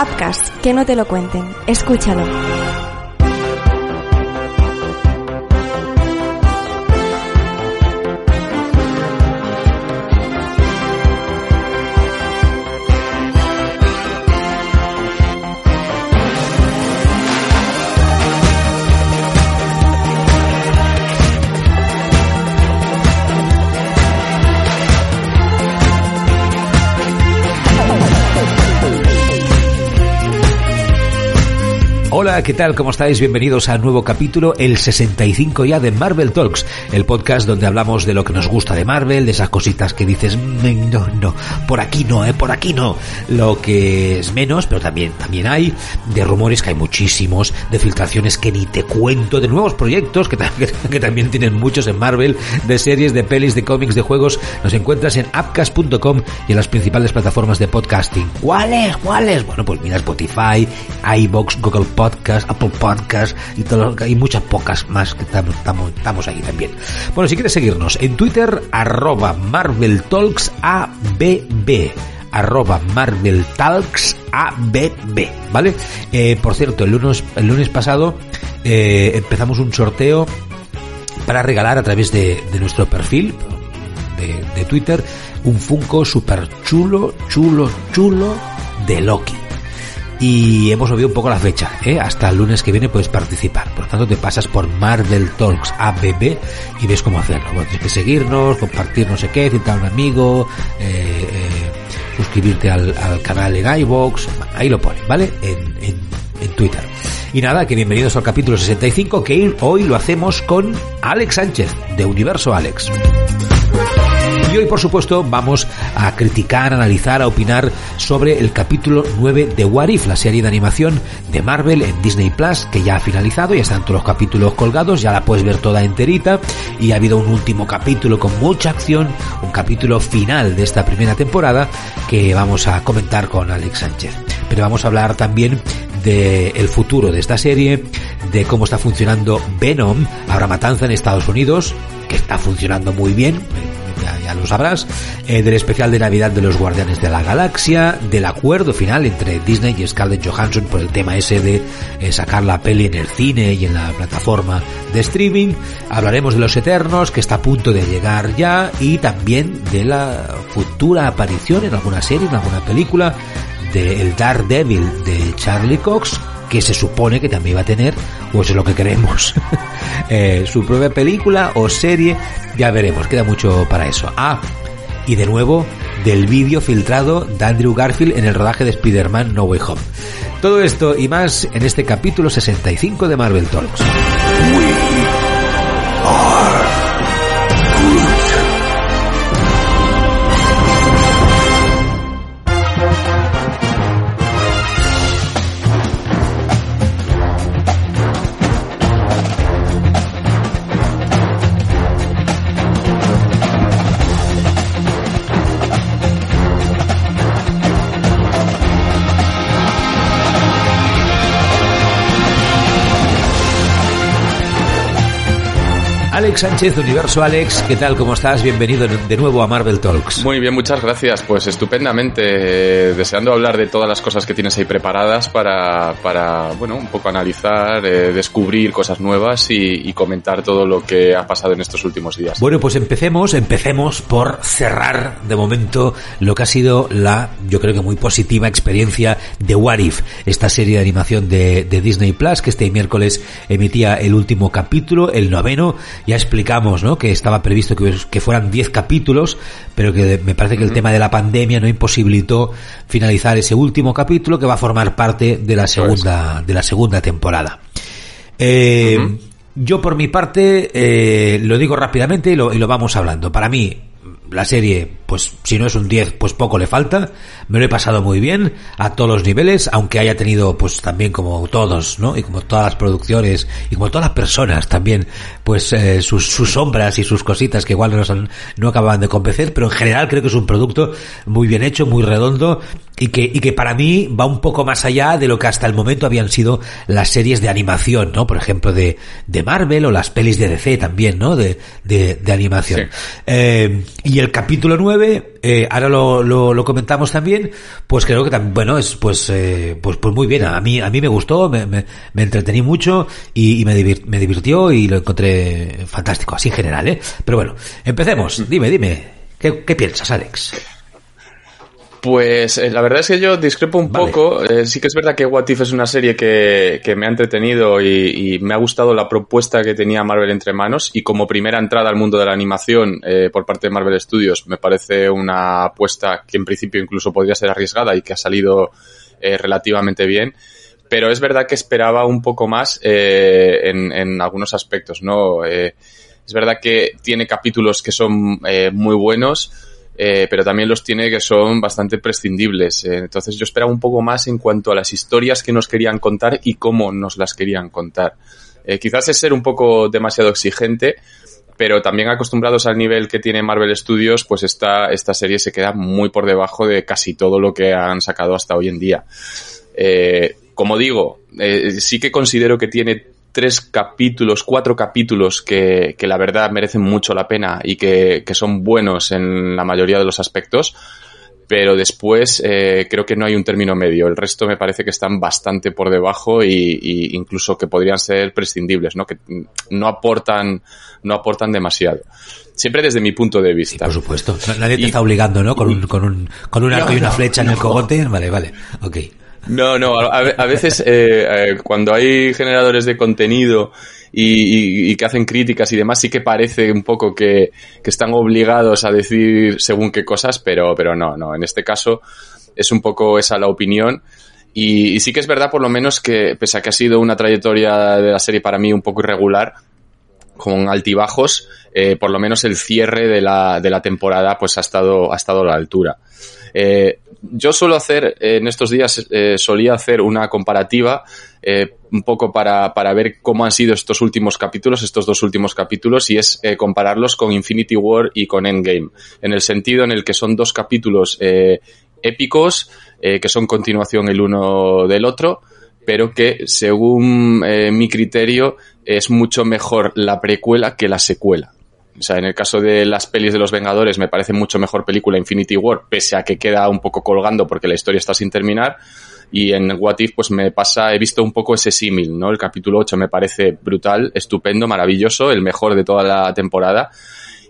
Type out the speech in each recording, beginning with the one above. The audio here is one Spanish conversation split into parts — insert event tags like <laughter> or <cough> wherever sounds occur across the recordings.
Upcast, que no te lo cuenten. Escúchalo. Hola, ¿qué tal? ¿Cómo estáis? Bienvenidos a un nuevo capítulo, el 65 ya de Marvel Talks, el podcast donde hablamos de lo que nos gusta de Marvel, de esas cositas que dices, "Mm, no, no, por aquí no, eh, por aquí no. Lo que es menos, pero también, también hay, de rumores que hay muchísimos, de filtraciones que ni te cuento, de nuevos proyectos que, <laughs> que también tienen muchos en Marvel, de series, de pelis, de cómics, de juegos. Nos encuentras en appcast.com y en las principales plataformas de podcasting. ¿Cuáles? ¿Cuáles? Bueno, pues mira Spotify, iBox, Google Podcast, Apple Podcast y todo, hay muchas pocas más que estamos, estamos, ahí también. Bueno, si quieres seguirnos en Twitter, arroba Marvel Talks ABB arroba Marvel Talks ABB, ¿vale? Eh, por cierto, el lunes, el lunes pasado eh, empezamos un sorteo para regalar a través de, de nuestro perfil de, de Twitter un Funko super chulo, chulo, chulo de Loki. Y hemos movido un poco la fecha, ¿eh? hasta el lunes que viene puedes participar. Por lo tanto, te pasas por Marvel Talks ABB y ves cómo hacerlo. Bueno, tienes que seguirnos, compartir no sé qué, citar a un amigo, eh, eh, suscribirte al, al canal en iVoox, ahí lo ponen, ¿vale? En, en, en Twitter. Y nada, que bienvenidos al capítulo 65, que hoy lo hacemos con Alex Sánchez, de Universo Alex. Y hoy, por supuesto, vamos a criticar, analizar, a opinar sobre el capítulo 9 de What If, la serie de animación de Marvel en Disney Plus, que ya ha finalizado, ya están todos los capítulos colgados, ya la puedes ver toda enterita, y ha habido un último capítulo con mucha acción, un capítulo final de esta primera temporada, que vamos a comentar con Alex Sánchez. Pero vamos a hablar también del el futuro de esta serie, de cómo está funcionando Venom, ahora Matanza en Estados Unidos, que está funcionando muy bien, ya, lo sabrás, eh, del especial de Navidad de los Guardianes de la Galaxia, del acuerdo final entre Disney y Scarlett Johansson por el tema ese de eh, sacar la peli en el cine y en la plataforma de streaming, hablaremos de los Eternos, que está a punto de llegar ya, y también de la futura aparición en alguna serie, en alguna película, de el Daredevil de Charlie Cox, que se supone que también va a tener, o eso es lo que queremos, <laughs> eh, su propia película o serie, ya veremos, queda mucho para eso. Ah, y de nuevo, del vídeo filtrado de Andrew Garfield en el rodaje de Spider-Man No Way Home. Todo esto y más en este capítulo 65 de Marvel Talks. Alex Sánchez, Universo Alex, ¿qué tal? ¿Cómo estás? Bienvenido de nuevo a Marvel Talks. Muy bien, muchas gracias. Pues estupendamente. eh, deseando hablar de todas las cosas que tienes ahí preparadas para, para bueno, un poco analizar, eh, descubrir cosas nuevas y, y comentar todo lo que ha pasado en estos últimos días. Bueno, pues empecemos, empecemos por cerrar de momento lo que ha sido la, yo creo que muy positiva experiencia de What If, esta serie de animación de, de Disney Plus que este miércoles emitía el último capítulo, el noveno. Ya explicamos, ¿no? Que estaba previsto que, que fueran 10 capítulos, pero que me parece que el tema de la pandemia no imposibilitó finalizar ese último capítulo que va a formar parte de la es. segunda, de la segunda temporada. Eh. Yo por mi parte eh, lo digo rápidamente y lo, y lo vamos hablando. Para mí la serie, pues si no es un 10, pues poco le falta. Me lo he pasado muy bien a todos los niveles, aunque haya tenido pues también como todos, ¿no? Y como todas las producciones y como todas las personas también, pues eh, sus, sus sombras y sus cositas que igual no, han- no acababan de convencer, pero en general creo que es un producto muy bien hecho, muy redondo y que, y que para mí va un poco más allá de lo que hasta el momento habían sido las series de animación, ¿no? Por ejemplo, de, de Marvel o las pelis de DC también, ¿no? De, de, de animación. Sí. Eh, y el capítulo 9, eh, ahora lo, lo, comentamos también, pues creo que también, bueno, es pues, eh, pues, pues muy bien. A mí, a mí me gustó, me, me, entretení mucho y, me, me divirtió y lo encontré fantástico, así en general, ¿eh? Pero bueno, empecemos. Dime, dime, ¿qué, qué piensas, Alex? Pues eh, la verdad es que yo discrepo un poco. Eh, sí que es verdad que What If es una serie que, que me ha entretenido y, y, me ha gustado la propuesta que tenía Marvel entre manos. Y como primera entrada al mundo de la animación eh, por parte de Marvel Studios, me parece una apuesta que en principio incluso podría ser arriesgada y que ha salido relativamente bien. Pero es verdad que esperaba un poco más en, en, algunos aspectos, ¿no? es verdad que tiene capítulos que son muy buenos eh, pero también los tiene que son bastante prescindibles. Eh, entonces yo esperaba un poco más en cuanto a las historias que nos querían contar y cómo nos las querían contar. Eh, quizás es ser un poco demasiado exigente, pero también acostumbrados al nivel que tiene Marvel Studios, pues esta, esta serie se queda muy por debajo de casi todo lo que han sacado hasta hoy en día. como digo, sí que considero que tiene tres capítulos, cuatro capítulos que, que la verdad merecen mucho la pena y que, que, son buenos en la mayoría de los aspectos, pero después eh, creo que no hay un término medio. El resto me parece que están bastante por debajo y, y, incluso que podrían ser prescindibles, ¿no? Que no aportan, no aportan demasiado. Siempre desde mi punto de vista. por supuesto. Nadie te está obligando, ¿no? Con un, con un, con un arco y una flecha en el cogote. Vale, vale. Ok. No, no, a, veces eh, eh, cuando hay generadores de contenido y, que hacen críticas y demás, sí que parece un poco que, están obligados a decir según qué cosas, pero, pero no, no, en este caso es un poco esa la opinión. Y, sí que es verdad, por lo menos, que pese a que ha sido una trayectoria de la serie para mí un poco irregular, con altibajos, eh, por lo menos el cierre de la, de la temporada pues ha estado, ha estado a la altura. Eh, yo suelo hacer, en estos días eh, solía hacer una comparativa eh, un poco para, para, ver cómo han sido estos últimos capítulos, estos dos últimos capítulos, y es eh, compararlos con Infinity War y con Endgame, en el sentido en el que son dos capítulos eh, épicos, eh, que son continuación el uno del otro, pero que según mi criterio es mucho mejor la precuela que la secuela. O sea, en el caso de las pelis de los Vengadores me parece mucho mejor película Infinity War, pese a que queda un poco colgando porque la historia está sin terminar. Y en What If, pues me pasa, he visto un poco ese símil, ¿no? El capítulo 8 me parece brutal, estupendo, maravilloso, el mejor de toda la temporada.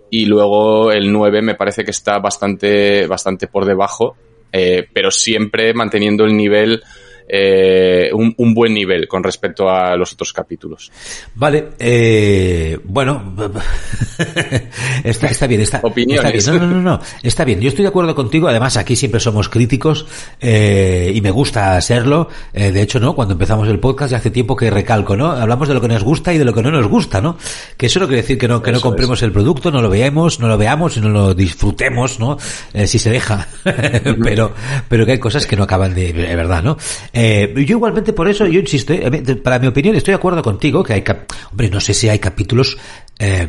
Y luego el 9 me parece que está bastante, bastante por debajo, eh, pero siempre manteniendo el nivel eh, un, un, buen nivel con respecto a los otros capítulos. Vale, eh, bueno, <laughs> está, está bien, está, Opiniones. está bien. No, no, no, no, está bien. Yo estoy de acuerdo contigo. Además, aquí siempre somos críticos eh, y me gusta serlo. De hecho, no, cuando empezamos el podcast ya hace tiempo que recalco, ¿no? Hablamos de lo que nos gusta y de lo que no nos gusta, ¿no? Que eso no quiere decir que no que no compremos el producto, no lo veamos, no lo veamos y no lo disfrutemos, ¿no? Si se deja. <laughs> pero pero que hay cosas que no acaban de, de verdad, ¿no? Eh, yo igualmente por eso, yo insisto, eh, para mi opinión estoy de acuerdo contigo que hay, hombre, no sé si hay capítulos eh,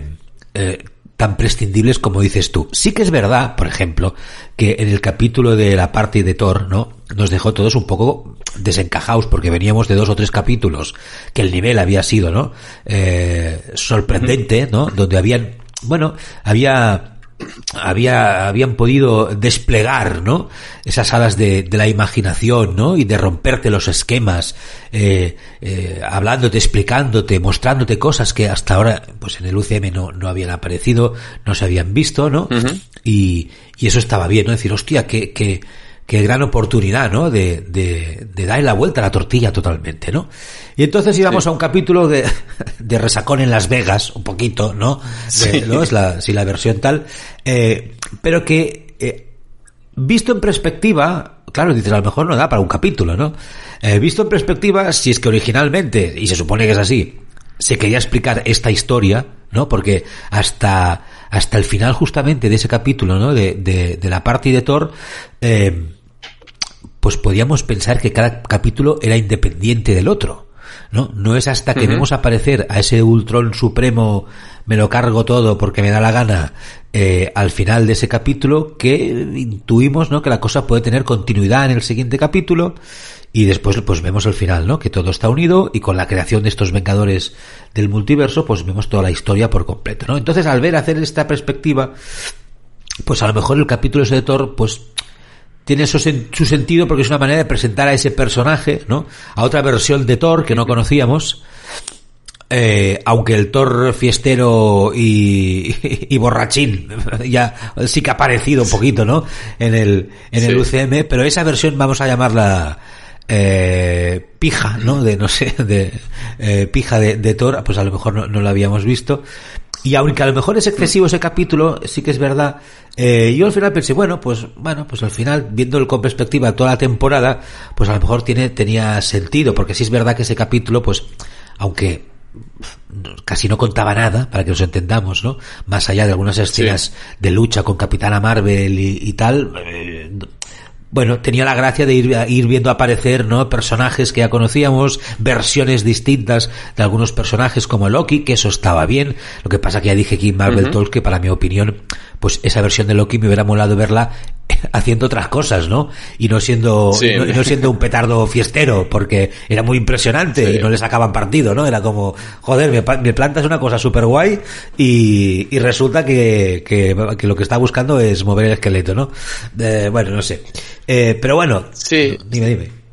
eh, tan prescindibles como dices tú. Sí que es verdad, por ejemplo, que en el capítulo de la parte de Thor, ¿no? Nos dejó todos un poco desencajados porque veníamos de dos o tres capítulos que el nivel había sido, ¿no? Eh, sorprendente, ¿no? Donde habían, bueno, había <clears throat> había, habían podido desplegar, ¿no? Esas alas de, de la imaginación, ¿no? Y de romperte los esquemas, eh, eh, hablándote, explicándote, mostrándote cosas que hasta ahora, pues en el UCM no, no habían aparecido, no se habían visto, ¿no? y, y eso estaba bien, ¿no? Decir, hostia, que, que, qué gran oportunidad, ¿no? De, de, de darle la vuelta a la tortilla totalmente, ¿no? Y entonces íbamos a un capítulo de, de resacón en Las Vegas, un poquito, ¿no? ¿no? Es la, si la versión tal, eh, pero que, eh, visto en perspectiva, claro, dices, a lo mejor no da para un capítulo, ¿no? Eh, visto en perspectiva, si es que originalmente, y se supone que es así, se quería explicar esta historia, ¿no? Porque hasta, hasta el final justamente de ese capítulo, ¿no? De, de, de la parte de Thor, eh, pues podíamos pensar que cada capítulo era independiente del otro. ¿no? No es hasta que vemos aparecer a ese Ultron supremo, me lo cargo todo porque me da la gana, eh, al final de ese capítulo, que intuimos, ¿no? Que la cosa puede tener continuidad en el siguiente capítulo y después pues vemos al final, ¿no? Que todo está unido y con la creación de estos Vengadores del multiverso, pues vemos toda la historia por completo, ¿no? Entonces al ver hacer esta perspectiva, pues a lo mejor el capítulo ese de Thor, pues tiene su, su sentido porque es una manera de presentar a ese personaje, ¿no? A otra versión de Thor que no conocíamos. Eh, aunque el Thor fiestero y, y, borrachín <laughs> ya sí que ha aparecido un poquito, ¿no? En el, en el UCM, pero esa versión vamos a llamarla eh, pija, ¿no? De, no sé, de eh, pija de, de, Thor, pues a lo mejor no, no lo habíamos visto. Y aunque a lo mejor es excesivo ese capítulo, sí que es verdad. Eh, yo al final pensé, bueno, pues, bueno, pues al final, viendo con perspectiva toda la temporada, pues a lo mejor tiene, tenía sentido, porque sí es verdad que ese capítulo, pues, aunque casi no contaba nada, para que nos entendamos, ¿no? Más allá de algunas escenas de lucha con Capitana Marvel y, y tal, eh, bueno, tenía la gracia de ir, ir viendo aparecer, ¿no? Personajes que ya conocíamos, versiones distintas de algunos personajes como Loki, que eso estaba bien. Lo que pasa que ya dije aquí en Marvel uh -huh. Talks que para mi opinión, pues esa versión de Loki me hubiera molado verla <laughs> haciendo otras cosas, ¿no? Y no siendo, sí. no, no, siendo un petardo fiestero, porque era muy impresionante sí. y no le sacaban partido, ¿no? Era como, joder, me, me plantas una cosa súper guay y, y, resulta que, que, que, lo que está buscando es mover el esqueleto, ¿no? Eh, bueno, no sé. Eh, pero bueno, sí. dime, dime.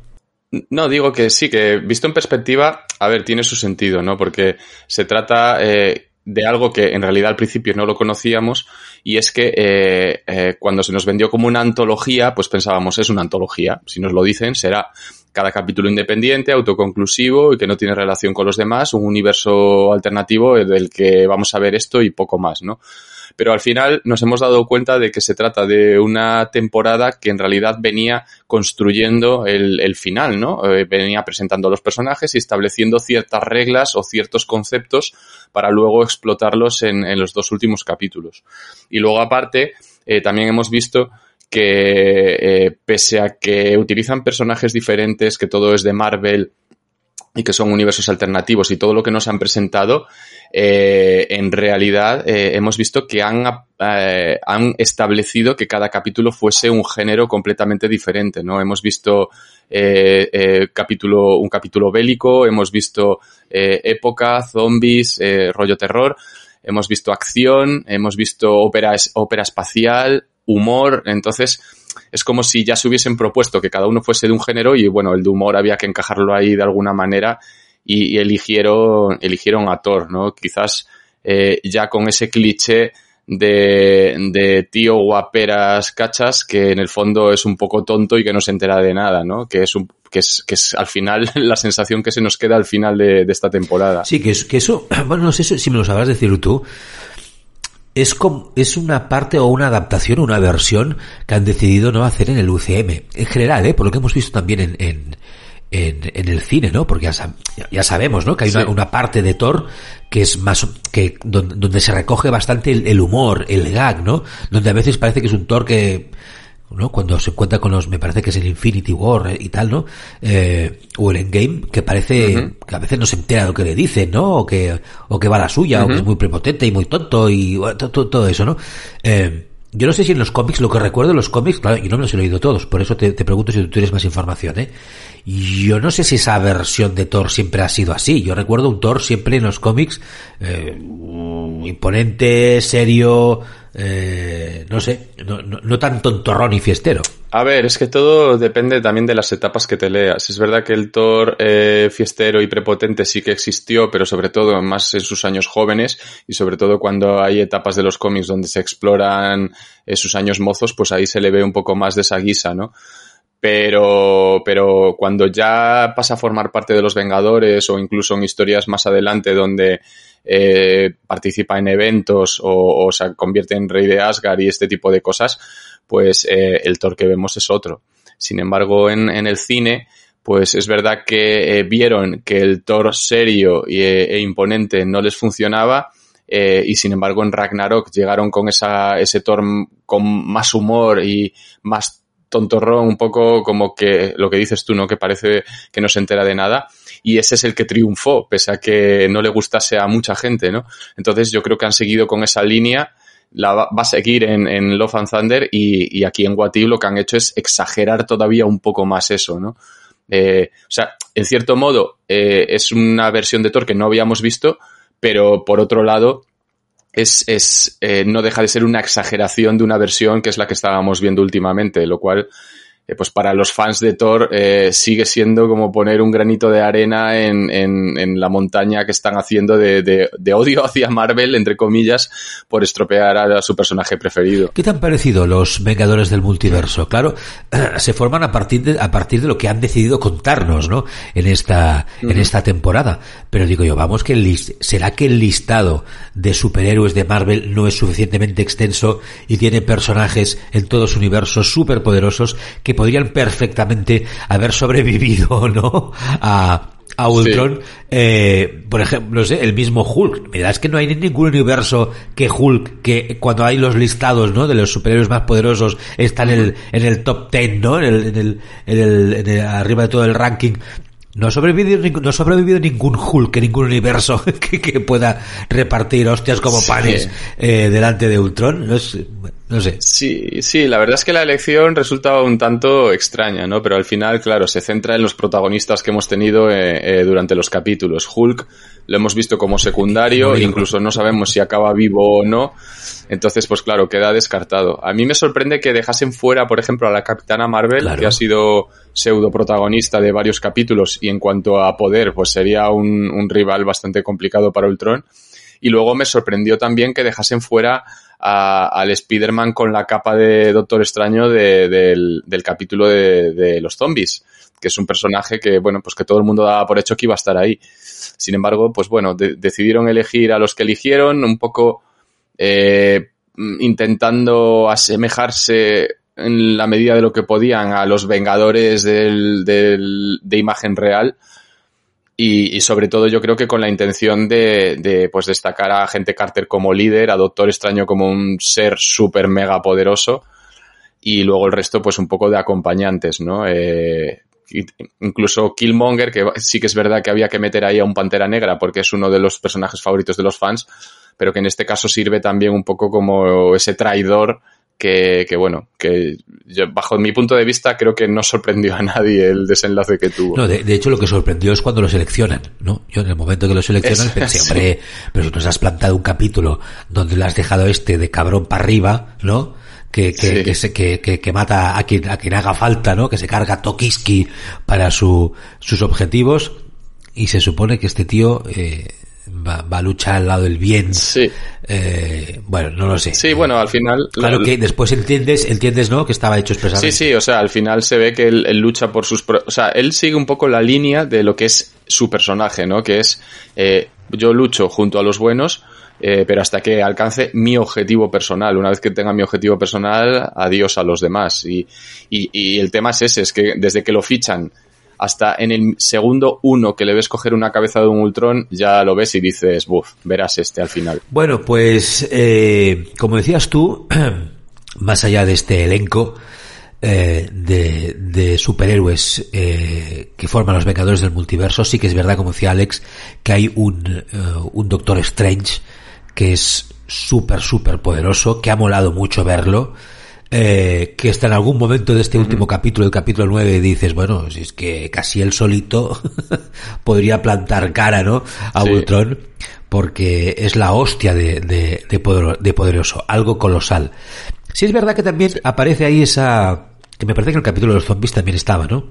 No, digo que sí, que visto en perspectiva, a ver, tiene su sentido, ¿no? Porque se trata eh, de algo que en realidad al principio no lo conocíamos y es que eh, eh, cuando se nos vendió como una antología, pues pensábamos, es una antología. Si nos lo dicen, será cada capítulo independiente, autoconclusivo y que no tiene relación con los demás, un universo alternativo del que vamos a ver esto y poco más, ¿no? Pero al final nos hemos dado cuenta de que se trata de una temporada que en realidad venía construyendo el, el final, ¿no? Eh, venía presentando a los personajes y estableciendo ciertas reglas o ciertos conceptos para luego explotarlos en, en los dos últimos capítulos. Y luego aparte, eh, también hemos visto que eh, pese a que utilizan personajes diferentes, que todo es de Marvel, y que son universos alternativos y todo lo que nos han presentado, eh, en realidad eh, hemos visto que han, eh, han establecido que cada capítulo fuese un género completamente diferente, ¿no? Hemos visto capítulo, un capítulo bélico, hemos visto época, zombies, rollo terror, hemos visto acción, hemos visto ópera, ópera espacial, humor, entonces es como si ya se hubiesen propuesto que cada uno fuese de un género y bueno, el de humor había que encajarlo ahí de alguna manera y, eligieron, eligieron a Thor, ¿no? Quizás eh, ya con ese cliché de, de tío guaperas cachas que en el fondo es un poco tonto y que no se entera de nada, ¿no? Que es un, que es, que es al final <laughs> la sensación que se nos queda al final de, de esta temporada. Sí, que, es, que eso, <clears throat> bueno, no sé si me lo sabrás decir tú, es, como, es una parte o una adaptación, una versión que han decidido no hacer en el UCM. En general, ¿eh? por lo que hemos visto también en, en, en, en el cine, ¿no? Porque ya, ya sabemos, ¿no? Que hay sí. una, una, parte de Thor que es más, que donde, donde se recoge bastante el, el, humor, el gag, ¿no? Donde a veces parece que es un Thor que, ¿no? Cuando se encuentra con los, me parece que es el Infinity War y tal, ¿no? Eh, o el Endgame, que parece, uh -huh. que a veces no se entera de lo que le dicen, ¿no? O que, o que va a la suya, uh -huh. o que es muy prepotente y muy tonto y todo, todo eso, ¿no? Eh, yo no sé si en los cómics, lo que recuerdo en los cómics, claro, yo no me los he leído todos, por eso te, te pregunto si tú tienes más información, ¿eh? Yo no sé si esa versión de Thor siempre ha sido así. Yo recuerdo un Thor siempre en los cómics eh, imponente, serio, eh, no sé, no, no, no, tan tontorrón y fiestero. A ver, es que todo depende también de las etapas que te leas. Es verdad que el Thor eh, fiestero y prepotente sí que existió, pero sobre todo más en sus años jóvenes y sobre todo cuando hay etapas de los cómics donde se exploran eh, sus años mozos, pues ahí se le ve un poco más de esa guisa, ¿no? Pero, pero cuando ya pasa a formar parte de los Vengadores o incluso en historias más adelante donde eh, participa en eventos o, se convierte en rey de Asgard y este tipo de cosas, pues eh, el Thor que vemos es otro. Sin embargo, en, el cine, pues es verdad que eh, vieron que el Thor serio e, e imponente no les funcionaba eh, y sin embargo en Ragnarok llegaron con esa, ese Thor con más humor y más tontorrón, un poco como que lo que dices tú, ¿no? Que parece que no se entera de nada. Y ese es el que triunfó, pese a que no le gustase a mucha gente, ¿no? Entonces yo creo que han seguido con esa línea, la va, a seguir en, en, Love and Thunder y, y aquí en What lo que han hecho es exagerar todavía un poco más eso, ¿no? Eh, o sea, en cierto modo, eh, es una versión de Thor que no habíamos visto, pero por otro lado, es, es eh, no deja de ser una exageración de una versión que es la que estábamos viendo últimamente, lo cual eh, pues para los fans de Thor eh, sigue siendo como poner un granito de arena en, en, en la montaña que están haciendo de, de, de, odio <laughs> hacia Marvel, entre comillas, por estropear a, su personaje preferido. ¿Qué te han parecido los Vengadores del Multiverso? Claro, <clears throat> se forman a partir de, a partir de lo que han decidido contarnos, ¿no? En esta, uh -huh. en esta temporada. Pero digo yo, vamos que el list, ¿será que el listado de superhéroes de Marvel no es suficientemente extenso y tiene personajes en todos universos superpoderosos que podrían perfectamente haber sobrevivido, <laughs> ¿no? A, a Ultron, sí. eh, por ejemplo, no sé, el mismo Hulk. Mira, es que no hay ningún universo que Hulk, que cuando hay los listados, ¿no? De los superhéroes más poderosos, está en el, en el top ten, ¿no? En el, en el, en el, en el arriba de todo el ranking. No ha sobrevivido, no ha sobrevivido ningún Hulk ningún universo <laughs> que, que pueda repartir hostias como panes eh, delante de Ultron. No, es, no sé. Sí, sí, la verdad es que la elección resulta un tanto extraña, ¿no? Pero al final, claro, se centra en los protagonistas que hemos tenido eh, eh, durante los capítulos. Hulk lo hemos visto como secundario, incluso no sabemos si acaba vivo o no. Entonces, pues claro, queda descartado. A mí me sorprende que dejasen fuera, por ejemplo, a la Capitana Marvel, claro. que ha sido pseudo protagonista de varios capítulos y en cuanto a poder, pues sería un, un rival bastante complicado para Ultron. Y luego me sorprendió también que dejasen fuera a, al Spider-Man con la capa de Doctor Extraño de, del, capítulo de, los zombies, que es un personaje que, bueno, pues que todo el mundo daba por hecho que iba a estar ahí. Sin embargo, pues bueno, de, decidieron elegir a los que eligieron, un poco eh, intentando asemejarse en la medida de lo que podían a los Vengadores de imagen real. Y, y, sobre todo yo creo que con la intención de, de, pues destacar a Agente Carter como líder, a Doctor Extraño como un ser súper mega poderoso y luego el resto pues un poco de acompañantes, ¿no? Eh, incluso Killmonger, que sí que es verdad que había que meter ahí a un Pantera Negra porque es uno de los personajes favoritos de los fans, pero que en este caso sirve también un poco como ese traidor que, que, bueno, que yo, bajo mi punto de vista creo que no sorprendió a nadie el desenlace que tuvo. No, de, de, hecho lo que sorprendió es cuando lo seleccionan, ¿no? Yo en el momento que lo seleccionan es, pensé, <laughs> sí. hombre, pero si nos has plantado un capítulo donde le has dejado este de cabrón para arriba, ¿no? Que, que, sí. que, se, que, que, que, mata a quien, a quien haga falta, ¿no? Que se carga Tokiski para su, sus objetivos y se supone que este tío, eh, va, va, a luchar al lado del bien. Sí. Eh, bueno, no lo sé. Sí, bueno, al final. Claro la, que después entiendes, entiendes, ¿no? Que estaba hecho expresamente. Sí, sí, o sea, al final se ve que él, él lucha por sus. O sea, él sigue un poco la línea de lo que es su personaje, ¿no? Que es. Eh, yo lucho junto a los buenos. Eh, pero hasta que alcance mi objetivo personal. Una vez que tenga mi objetivo personal, adiós a los demás. Y, y, y el tema es ese, es que desde que lo fichan hasta en el segundo uno que le ves coger una cabeza de un Ultron, ya lo ves y dices, buf, verás este al final. Bueno, pues, eh, como decías tú, <clears throat> más allá de este elenco, eh, de, de, superhéroes eh, que forman los Vengadores del Multiverso, sí que es verdad, como decía Alex, que hay un, uh, un Doctor Strange que es súper, súper poderoso, que ha molado mucho verlo, eh, que hasta en algún momento de este uh -huh. último capítulo, el capítulo 9, dices, bueno, si es que casi él solito <laughs> podría plantar cara, ¿no? A sí. Ultron, porque es la hostia de, de, de, poder, de poderoso, algo colosal. Sí es verdad que también sí. aparece ahí esa, que me parece que el capítulo de los zombies también estaba, ¿no?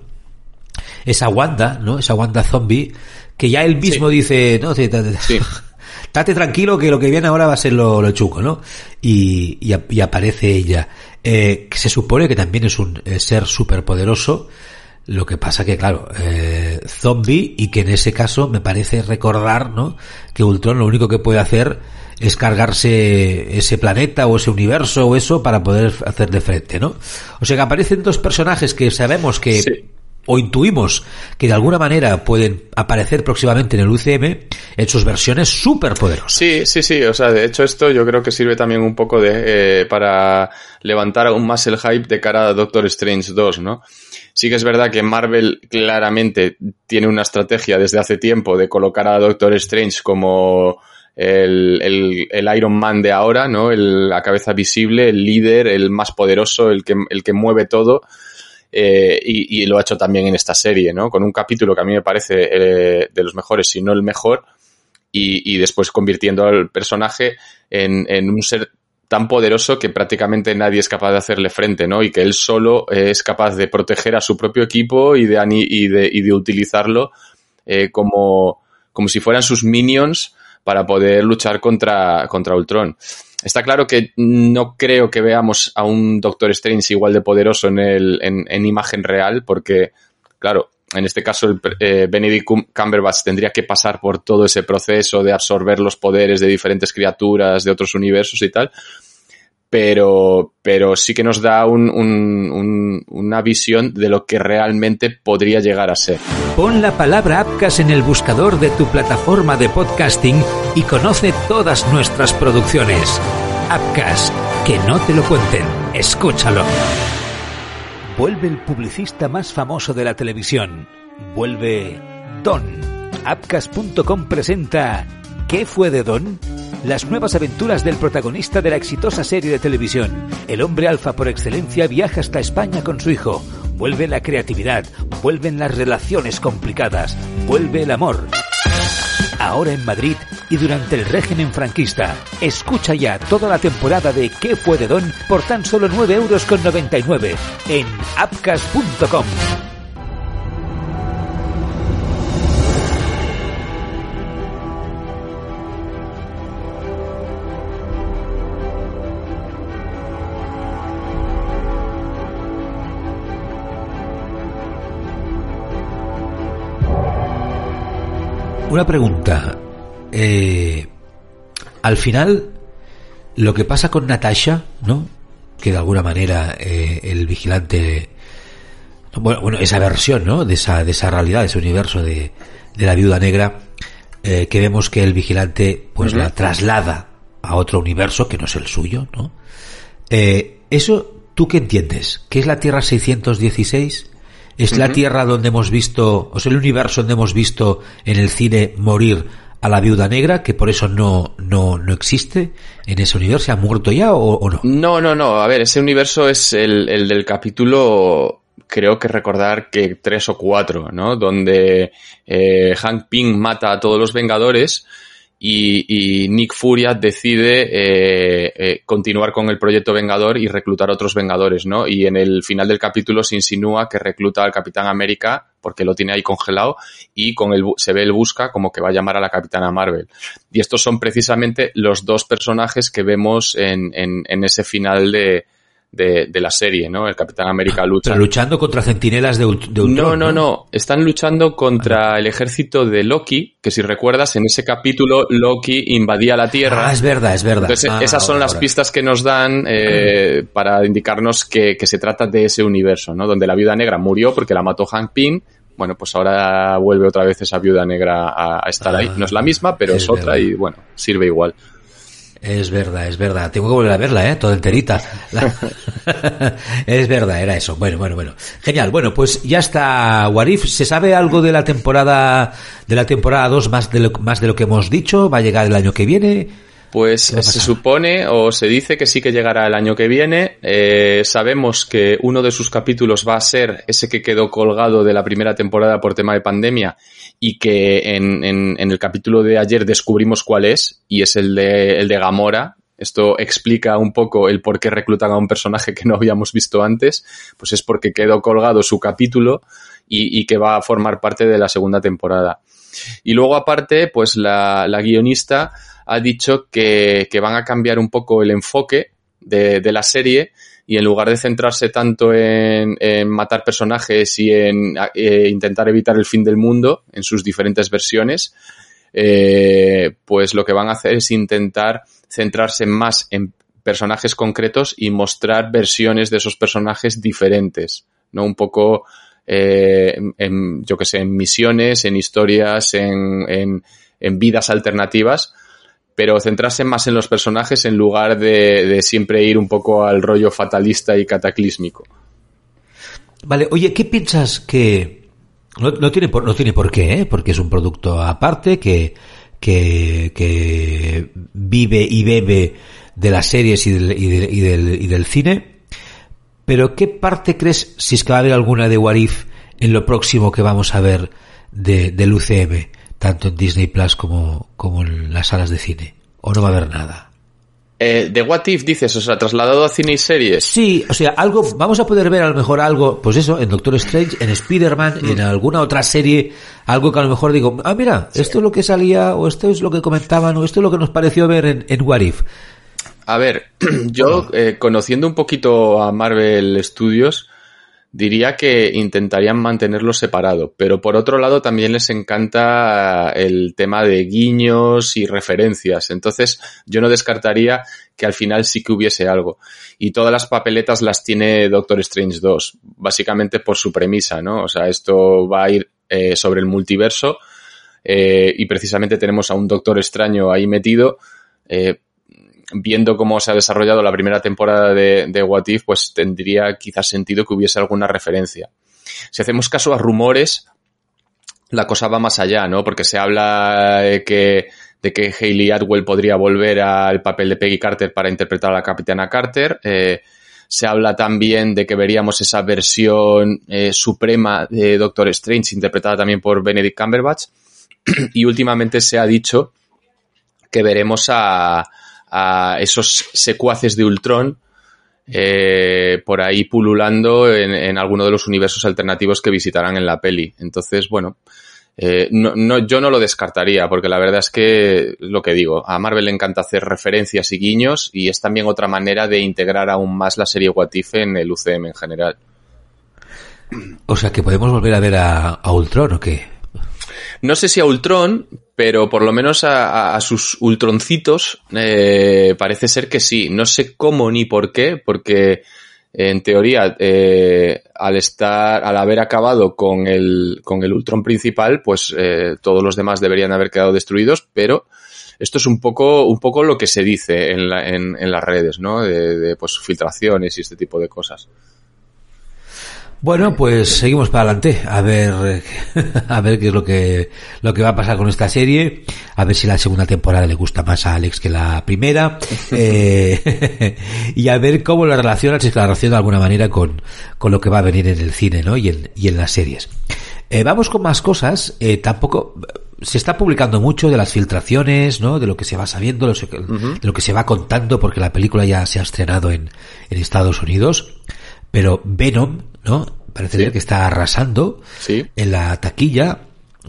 Esa Wanda, ¿no? Esa Wanda zombie, que ya él mismo dice, no, sí Tate <laughs> tranquilo que lo que viene ahora va a ser lo, lo chuco, ¿no? Y, y, y aparece ella. Eh, que se supone que también es un eh, ser superpoderoso. Lo que pasa que, claro, eh, zombie y que en ese caso me parece recordar, ¿no? Que Ultron lo único que puede hacer es cargarse ese planeta o ese universo o eso para poder hacer de frente, ¿no? O sea que aparecen dos personajes que sabemos que o intuimos que de alguna manera pueden aparecer próximamente en el UCM en sus versiones súper poderosas. Sí, sí, sí. O sea, de hecho esto yo creo que sirve también un poco de eh, para levantar aún más el hype de cara a Doctor Strange 2, ¿no? Sí que es verdad que Marvel claramente tiene una estrategia desde hace tiempo de colocar a Doctor Strange como el, el, el Iron Man de ahora, ¿no? El, la cabeza visible, el líder, el más poderoso, el que, el que mueve todo eh, y, lo ha hecho también en esta serie, ¿no? Con un capítulo que a mí me parece eh, de los mejores, si no el mejor, y, después convirtiendo al personaje en, un ser tan poderoso que prácticamente nadie es capaz de hacerle frente, ¿no? Y que él solo es capaz de proteger a su propio equipo y de, y de, y de utilizarlo eh, como, como si fueran sus minions para poder luchar contra, contra Ultron. Está claro que no creo que veamos a un Doctor Strange igual de poderoso en, el, en, en imagen real, porque, claro, en este caso el, eh, Benedict Cumberbatch tendría que pasar por todo ese proceso de absorber los poderes de diferentes criaturas de otros universos y tal, pero, pero sí que nos da un, un, una visión de lo que realmente podría llegar a ser. Pon la palabra Apcas en el buscador de tu plataforma de podcasting y conoce todas nuestras producciones. Apcas, que no te lo cuenten, escúchalo. Vuelve el publicista más famoso de la televisión. Vuelve Don. Apcas.com presenta ¿Qué fue de Don? Las nuevas aventuras del protagonista de la exitosa serie de televisión. El hombre alfa por excelencia viaja hasta España con su hijo. Vuelve la creatividad, vuelven las relaciones complicadas, vuelve el amor ahora en Madrid y durante el régimen franquista. Escucha ya toda la temporada de ¿Qué fue de Don? por tan solo 9 euros con 99 en apcas.com. Una pregunta. Eh, al final, lo que pasa con Natasha, ¿no? Que de alguna manera eh, el vigilante. Bueno, bueno, esa versión, ¿no? De esa, de esa realidad, de ese universo de, de la viuda negra, eh, que vemos que el vigilante, pues la traslada a otro universo que no es el suyo, ¿no? eso, ¿tú qué entiendes? ¿Qué es la Tierra 616? Es la tierra donde hemos visto, o sea, el universo donde hemos visto en el cine morir a la viuda negra, que por eso no, no, no existe en ese universo. ¿Se ha muerto ya o, no? No, no, no. A ver, ese universo es el, el del capítulo creo que recordar que tres o cuatro, ¿no? Donde eh, Hank Pym mata a todos los Vengadores y, Nick Furia decide eh, eh, continuar con el proyecto Vengador y reclutar a otros Vengadores, ¿no? Y en el final del capítulo se insinúa que recluta al Capitán América porque lo tiene ahí congelado y con el se ve el busca como que va a llamar a la Capitana Marvel. Y estos son precisamente los dos personajes que vemos en, en, en ese final de, de, de, la serie, ¿no? El Capitán América lucha. Pero luchando contra centinelas de, Ultron. No, no, no. Están luchando contra el ejército de Loki, que si recuerdas, en ese capítulo Loki invadía la Tierra. Ah, es verdad, es verdad. Entonces, ah, esas son las pistas que nos dan eh, para indicarnos que, que, se trata de ese universo, ¿no? Donde la viuda negra murió porque la mató Hank Pym. Bueno, pues ahora vuelve otra vez esa viuda negra a, a estar ahí. Ah, no es la misma, pero es, es otra y bueno, sirve igual. Es verdad, es verdad. Tengo que volver a verla, ¿eh? Toda enterita. <laughs> es verdad, era eso. Bueno, bueno, bueno. Genial. Bueno, pues ya está Warif. ¿Se sabe algo de la temporada, de la temporada 2 más de lo, más de lo que hemos dicho? ¿Va a llegar el año que viene? Pues se supone o se dice que sí que llegará el año que viene. Eh, sabemos que uno de sus capítulos va a ser ese que quedó colgado de la primera temporada por tema de pandemia y que en, en, en el capítulo de ayer descubrimos cuál es y es el de, el de Gamora, esto explica un poco el por qué reclutan a un personaje que no habíamos visto antes. Pues es porque quedó colgado su capítulo y, y que va a formar parte de la segunda temporada. Y luego aparte, pues la, la guionista ha dicho que, van a cambiar un poco el enfoque de, la serie y en lugar de centrarse tanto en, matar personajes y en eh, intentar evitar el fin del mundo en sus diferentes versiones, eh, pues lo que van a hacer es intentar centrarse más en personajes concretos y mostrar versiones de esos personajes diferentes, ¿no? Un poco eh, en, yo que sé, en misiones, en historias, en, vidas alternativas, pero centrarse más en los personajes en lugar de, de, siempre ir un poco al rollo fatalista y cataclísmico. Vale, oye, ¿qué piensas que no, no tiene por no tiene por qué, ¿eh? porque es un producto aparte que que, que vive y bebe de las series y del, y del, y del, y del cine? Pero ¿qué parte crees, si es que va a haber alguna de Warif en lo próximo que vamos a ver de, del UCM? Tanto en Disney Plus como, como en las salas de cine. ¿O no va a haber nada? Eh, de What If dices, o sea, trasladado a cine y series. Sí, o sea, algo, vamos a poder ver a lo mejor algo, pues eso, en Doctor Strange, en Spider-Man, en mm. alguna otra serie, algo que a lo mejor digo, ah, mira, esto es lo que salía, o esto es lo que comentaban, o esto es lo que nos pareció ver en, en What If. A ver, <clears throat> yo, eh, conociendo un poquito a Marvel Studios, diría que intentarían mantenerlo separado, pero por otro lado también les encanta el tema de guiños y referencias, entonces yo no descartaría que al final sí que hubiese algo. Y todas las papeletas las tiene Doctor Strange 2, básicamente por su premisa, ¿no? O sea, esto va a ir eh, sobre el multiverso eh, y precisamente tenemos a un Doctor Extraño ahí metido. Eh, viendo cómo se ha desarrollado la primera temporada de, de What If, pues tendría quizás sentido que hubiese alguna referencia. Si hacemos caso a rumores, la cosa va más allá, ¿no? Porque se habla de que, de que Hayley Atwell podría volver al papel de Peggy Carter para interpretar a la capitana Carter. Eh, se habla también de que veríamos esa versión eh, suprema de Doctor Strange interpretada también por Benedict Cumberbatch. <clears throat> y últimamente se ha dicho que veremos a, a esos secuaces de Ultron eh, por ahí pululando en, en, alguno de los universos alternativos que visitarán en la peli. Entonces, bueno, eh, no, no, yo no lo descartaría, porque la verdad es que, lo que digo, a Marvel le encanta hacer referencias y guiños y es también otra manera de integrar aún más la serie What If en el UCM en general. O sea, que podemos volver a ver a, a Ultron o qué? No sé si a Ultron, pero por lo menos a, sus Ultroncitos eh, parece ser que sí. No sé cómo ni por qué, porque en teoría, eh, al estar, al haber acabado con el, con el Ultron principal, pues eh, todos los demás deberían haber quedado destruidos, pero esto es un poco, un poco lo que se dice en, la, en, en las redes, ¿no? De, de pues filtraciones y este tipo de cosas. Bueno, pues seguimos para adelante a ver <laughs> a ver qué es lo que lo que va a pasar con esta serie, a ver si la segunda temporada le gusta más a Alex que la primera <laughs> eh, <laughs> y a ver cómo la relaciona, si la relaciona de alguna manera con, con lo que va a venir en el cine, ¿no? Y en, y en las series. Eh, vamos con más cosas. Eh, tampoco se está publicando mucho de las filtraciones, ¿no? De lo que se va sabiendo, de lo que se va contando, porque la película ya se ha estrenado en, en Estados Unidos. Pero Venom, ¿no? Parece sí. que está arrasando sí. en la taquilla.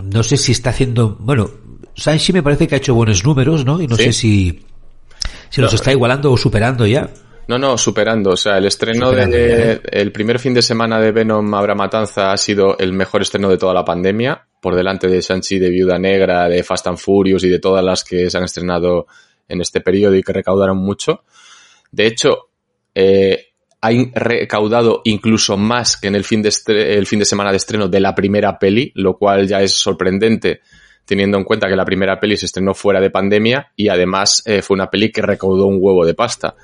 No sé si está haciendo, bueno, Sanchi me parece que ha hecho buenos números, ¿no? Y no ¿Sí? sé si, si los está igualando o superando ya. No, no, superando. O sea, el estreno superando, de, ya. el primer fin de semana de Venom Abra Matanza ha sido el mejor estreno de toda la pandemia, por delante de Sanchi, de Viuda Negra, de Fast and Furious y de todas las que se han estrenado en este periodo y que recaudaron mucho. De hecho, eh, ha recaudado incluso más que en el fin, de el fin de semana de estreno de la primera peli, lo cual ya es sorprendente teniendo en cuenta que la primera peli se estrenó fuera de pandemia y además eh, fue una peli que recaudó un huevo de pasta.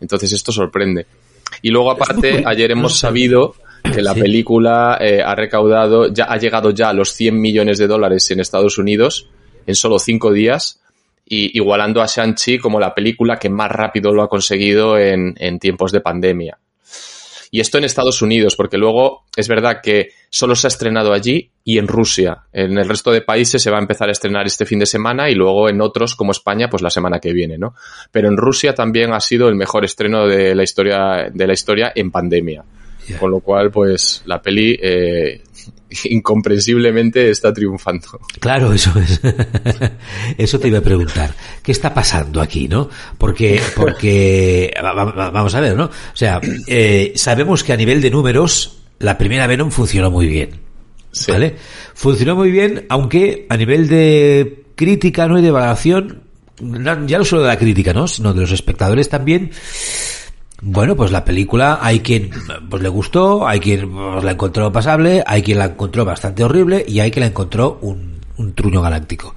Entonces esto sorprende. Y luego aparte, ayer hemos sabido que la película eh, ha recaudado, ya ha llegado ya a los 100 millones de dólares en Estados Unidos en solo cinco días y igualando a Shang-Chi como la película que más rápido lo ha conseguido en, en tiempos de pandemia. Y esto en Estados Unidos, porque luego es verdad que solo se ha estrenado allí y en Rusia. En el resto de países se va a empezar a estrenar este fin de semana y luego en otros como España, pues la semana que viene, ¿no? Pero en Rusia también ha sido el mejor estreno de la historia, de la historia en pandemia. Yeah. Con lo cual, pues la peli eh, <laughs> incomprensiblemente está triunfando. Claro, eso es. <laughs> eso te iba a preguntar. ¿Qué está pasando aquí, no? Porque, porque, vamos a ver, ¿no? O sea, eh, sabemos que a nivel de números, la primera Venom funcionó muy bien. Sí. ¿Vale? Funcionó muy bien, aunque a nivel de crítica, ¿no? Y de valoración, ya no solo de la crítica, ¿no? Sino de los espectadores también, bueno, pues la película hay quien pues le gustó, hay quien pues, la encontró pasable, hay quien la encontró bastante horrible y hay quien la encontró un, un truño galáctico.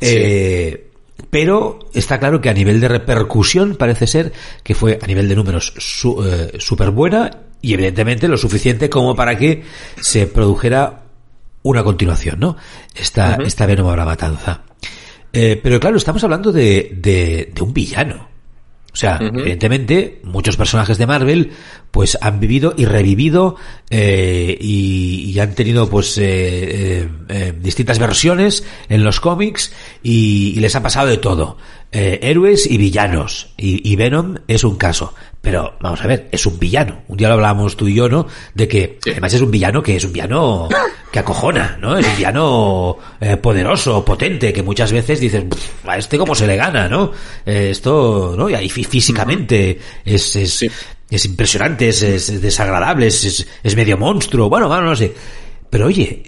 Sí. Eh, pero está claro que a nivel de repercusión parece ser que fue a nivel de números su, eh, súper buena y evidentemente lo suficiente como para que se produjera una continuación, ¿no? Esta, uh -huh. esta Venom a la matanza. Eh, pero claro, estamos hablando de, de, de un villano. O sea, evidentemente, muchos personajes de Marvel, pues han vivido y revivido eh, y, han tenido, pues, eh, eh, distintas versiones en los cómics y, les ha pasado de todo. héroes y villanos. Y, y, Venom es un caso. Pero, vamos a ver, es un villano. Un día lo hablábamos tú y yo, ¿no? De que, además es un villano que es un villano que acojona, ¿no? Es un villano poderoso, potente, que muchas veces dices, a este cómo se le gana, ¿no? esto, ¿no? Y ahí físicamente es, es, es impresionante, es, desagradable, es, es, medio monstruo, bueno, bueno, no sé. Pero oye,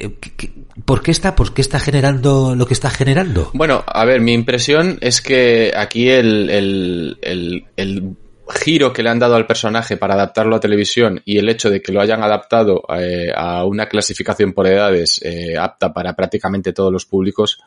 ¿por qué está, por qué está generando lo que está generando? Bueno, a ver, mi impresión es que aquí el, el, el, el giro que le han dado al personaje para adaptarlo a televisión y el hecho de que lo hayan adaptado eh, a una clasificación por edades eh, apta para prácticamente todos los públicos,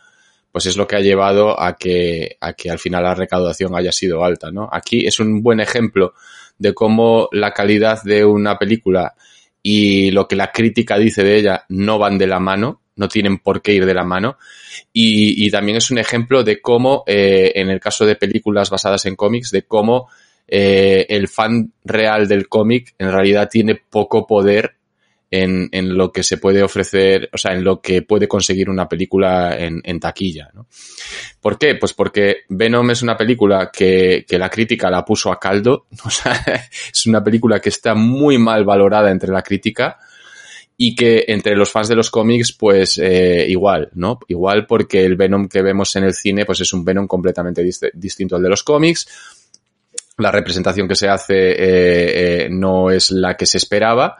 pues es lo que ha llevado a que, a que al final la recaudación haya sido alta, ¿no? Aquí es un buen ejemplo de cómo la calidad de una película y lo que la crítica dice de ella no van de la mano, no tienen por qué ir de la mano. Y, también es un ejemplo de cómo, eh, en el caso de películas basadas en cómics, de cómo eh, el fan real del cómic en realidad tiene poco poder en, en, lo que se puede ofrecer, o sea, en lo que puede conseguir una película en, en taquilla. ¿no? ¿Por qué? Pues porque Venom es una película que, que la crítica la puso a caldo, <laughs> o sea, es una película que está muy mal valorada entre la crítica y que entre los fans de los cómics, pues eh, igual, ¿no? Igual porque el Venom que vemos en el cine, pues es un Venom completamente distinto al de los cómics. La representación que se hace eh, eh, no es la que se esperaba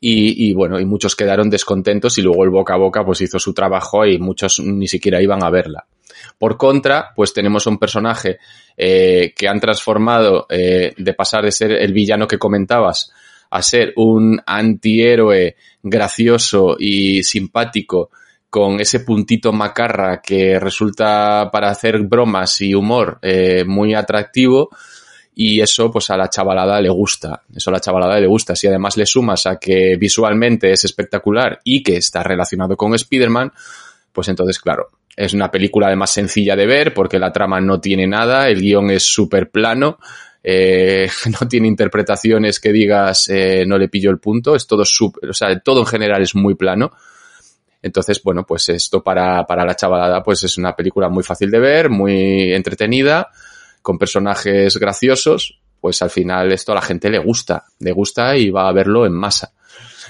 y, bueno, y muchos quedaron descontentos y luego el boca a boca pues hizo su trabajo y muchos ni siquiera iban a verla. Por contra, pues tenemos un personaje eh, que han transformado de pasar de ser el villano que comentabas a ser un antihéroe gracioso y simpático con ese puntito macarra que resulta para hacer bromas y humor muy atractivo y eso pues a la chavalada le gusta, eso a la chavalada le gusta. Si además le sumas a que visualmente es espectacular y que está relacionado con Spider-Man, pues entonces claro, es una película además sencilla de ver porque la trama no tiene nada, el guion es súper plano, eh, <laughs> no tiene interpretaciones que digas eh, no le pillo el punto, es todo súper, o sea, todo en general es muy plano. Entonces, bueno, pues esto para, para la chavalada pues es una película muy fácil de ver, muy entretenida, con personajes graciosos, pues al final esto a la gente le gusta, le gusta y va a verlo en masa.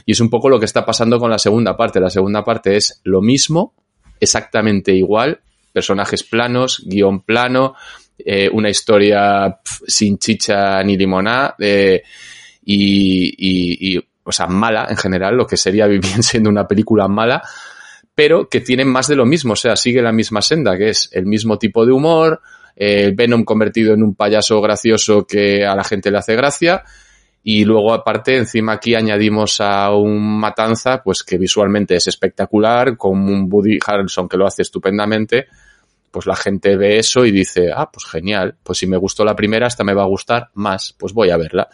Y es un poco lo que está pasando con la segunda parte. La segunda parte es lo mismo, exactamente igual, personajes planos, guion plano, eh, una historia sin chicha ni limonada eh, y, y, o sea, mala en general, lo que sería <laughs> bien siendo una película mala, pero que tiene más de lo mismo, o sea, sigue la misma senda, que es el mismo tipo de humor, eh, Venom convertido en un payaso gracioso que a la gente le hace gracia. Y luego, aparte, encima aquí añadimos a un Matanza, pues que visualmente es espectacular, con un Woody Harrelson que lo hace estupendamente. Pues la gente ve eso y dice, ah, pues genial, pues si me gustó la primera, esta me va a gustar más, pues voy a verla.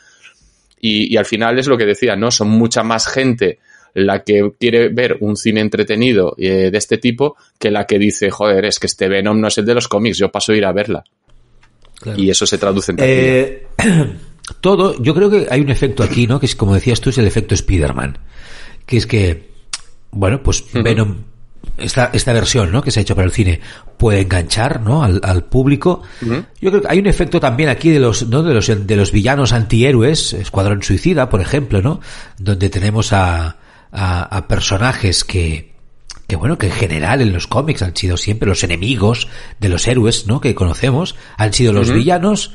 Y, y al final es lo que decía, ¿no? Son mucha más gente la que quiere ver un cine entretenido eh, de este tipo que la que dice, joder, es que este Venom no es el de los cómics, yo paso a ir a verla. Y eso se traduce en eh, <clears throat> Todo, yo creo que hay un efecto aquí, ¿no? Que es, como decías tú, es el efecto Spider-Man. Que es que, bueno, pues Venom esta, esta versión ¿no? que se ha hecho para el cine puede enganchar ¿no? al, al público. Yo creo que hay un efecto también aquí de los, ¿no? de los, de los villanos antihéroes, Escuadrón Suicida, por ejemplo, ¿no? donde tenemos a, a, personajes que, que bueno, que en general en los cómics han sido siempre los enemigos de los héroes, ¿no? Que conocemos, han sido los villanos,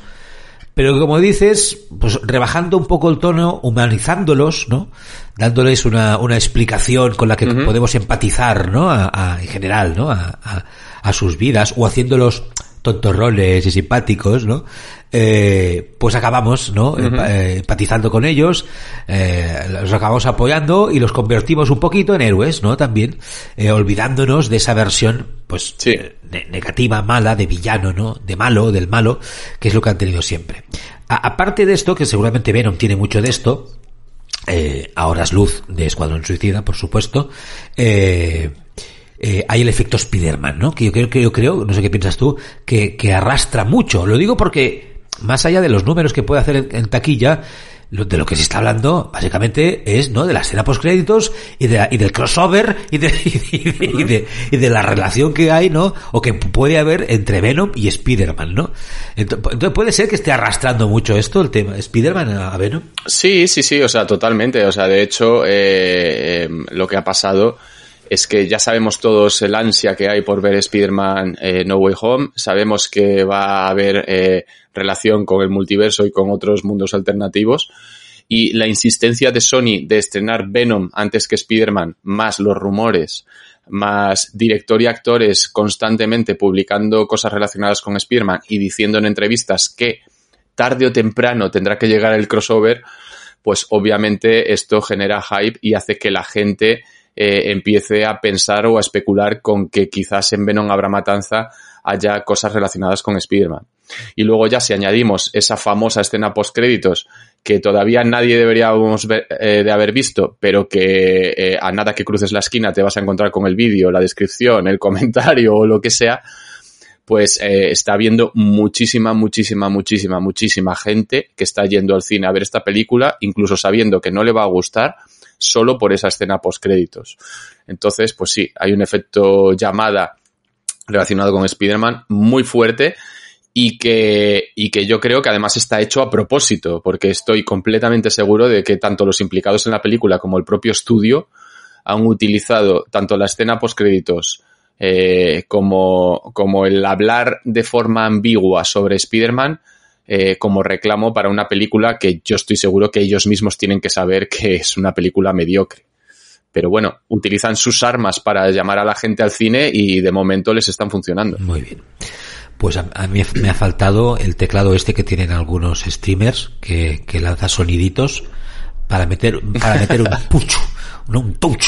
pero como dices, pues rebajando un poco el tono, humanizándolos, ¿no? Dándoles una, una explicación con la que podemos empatizar, ¿no? A, en general, ¿no? A, a, a, sus vidas, o haciéndolos tontorroles y simpáticos, ¿no? Eh, pues acabamos, ¿no? Eh, empatizando con ellos, eh, los acabamos apoyando y los convertimos un poquito en héroes, ¿no? También, eh, olvidándonos de esa versión, pues, negativa, mala, de villano, ¿no? De malo, del malo, que es lo que han tenido siempre. aparte de esto, que seguramente Venom tiene mucho de esto, eh, ahora es luz de Escuadrón Suicida, por supuesto, eh, eh, hay el efecto Spider-Man, ¿no? Que yo creo, que yo creo, no sé qué piensas tú, que, que arrastra mucho. Lo digo porque más allá de los números que puede hacer en, taquilla, de lo que se está hablando básicamente es no de la escena post créditos y, de, y del crossover <laughs> y de, y de, y de, la relación que hay no o que puede haber entre Venom y Spider-Man no entonces puede ser que esté arrastrando mucho esto el tema Spider-Man a Venom. Sí sí sí o sea totalmente. O sea de hecho eh, em, lo que ha pasado es que ya sabemos todos el ansia que hay por ver Spider-Man eh, No Way Home, sabemos que va a haber eh, relación con el multiverso y con otros mundos alternativos, y la insistencia de Sony de estrenar Venom antes que Spider-Man, más los rumores, más director y actores constantemente publicando cosas relacionadas con Spider-Man y diciendo en entrevistas que tarde o temprano tendrá que llegar el crossover, pues obviamente esto genera hype y hace que la gente eh, empiece a pensar o a especular con que quizás en Venom habrá matanza haya cosas relacionadas con Spider-Man. Y luego ya si añadimos esa famosa escena post créditos que todavía nadie deberíamos eh, de haber visto, pero que eh, a nada que cruces la esquina te vas a encontrar con el vídeo, la descripción, el <laughs> comentario o lo que sea, pues está habiendo muchísima, muchísima, muchísima, muchísima gente que está yendo al cine a ver esta película, incluso sabiendo que no le va a gustar, solo por esa escena post créditos. Entonces, pues sí, hay un efecto llamada relacionado con Spider-Man muy fuerte y que, y que yo creo que además está hecho a propósito, porque estoy completamente seguro de que tanto los implicados en la película como el propio estudio han utilizado tanto la escena post créditos eh, como, como el hablar de forma ambigua sobre Spider-Man eh, como reclamo para una película que yo estoy seguro que ellos mismos tienen que saber que es una película mediocre. Pero bueno, utilizan sus armas para llamar a la gente al cine y de momento les están funcionando. Muy bien. Pues a, mí me ha faltado el teclado este que tienen algunos streamers que, que lanza soniditos para meter, para meter un <laughs> pucho, un touch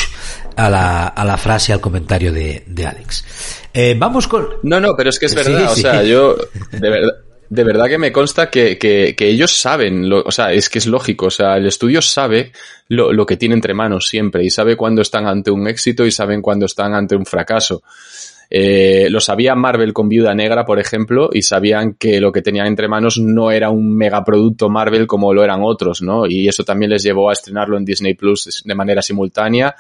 a la, a la frase, al comentario de, de Alex. Eh, vamos con... No, no, pero es que es verdad, o sea, yo, de verdad, de verdad que me consta que, que, ellos saben, lo, o sea, es que es lógico, o sea, el estudio sabe lo, lo, que tiene entre manos siempre y sabe cuándo están ante un éxito y saben cuándo están ante un fracaso. Eh, lo sabía Marvel con Viuda Negra, por ejemplo, y sabían que lo que tenían entre manos no era un megaproducto Marvel como lo eran otros, ¿no? Y eso también les llevó a estrenarlo en Disney Plus de manera simultánea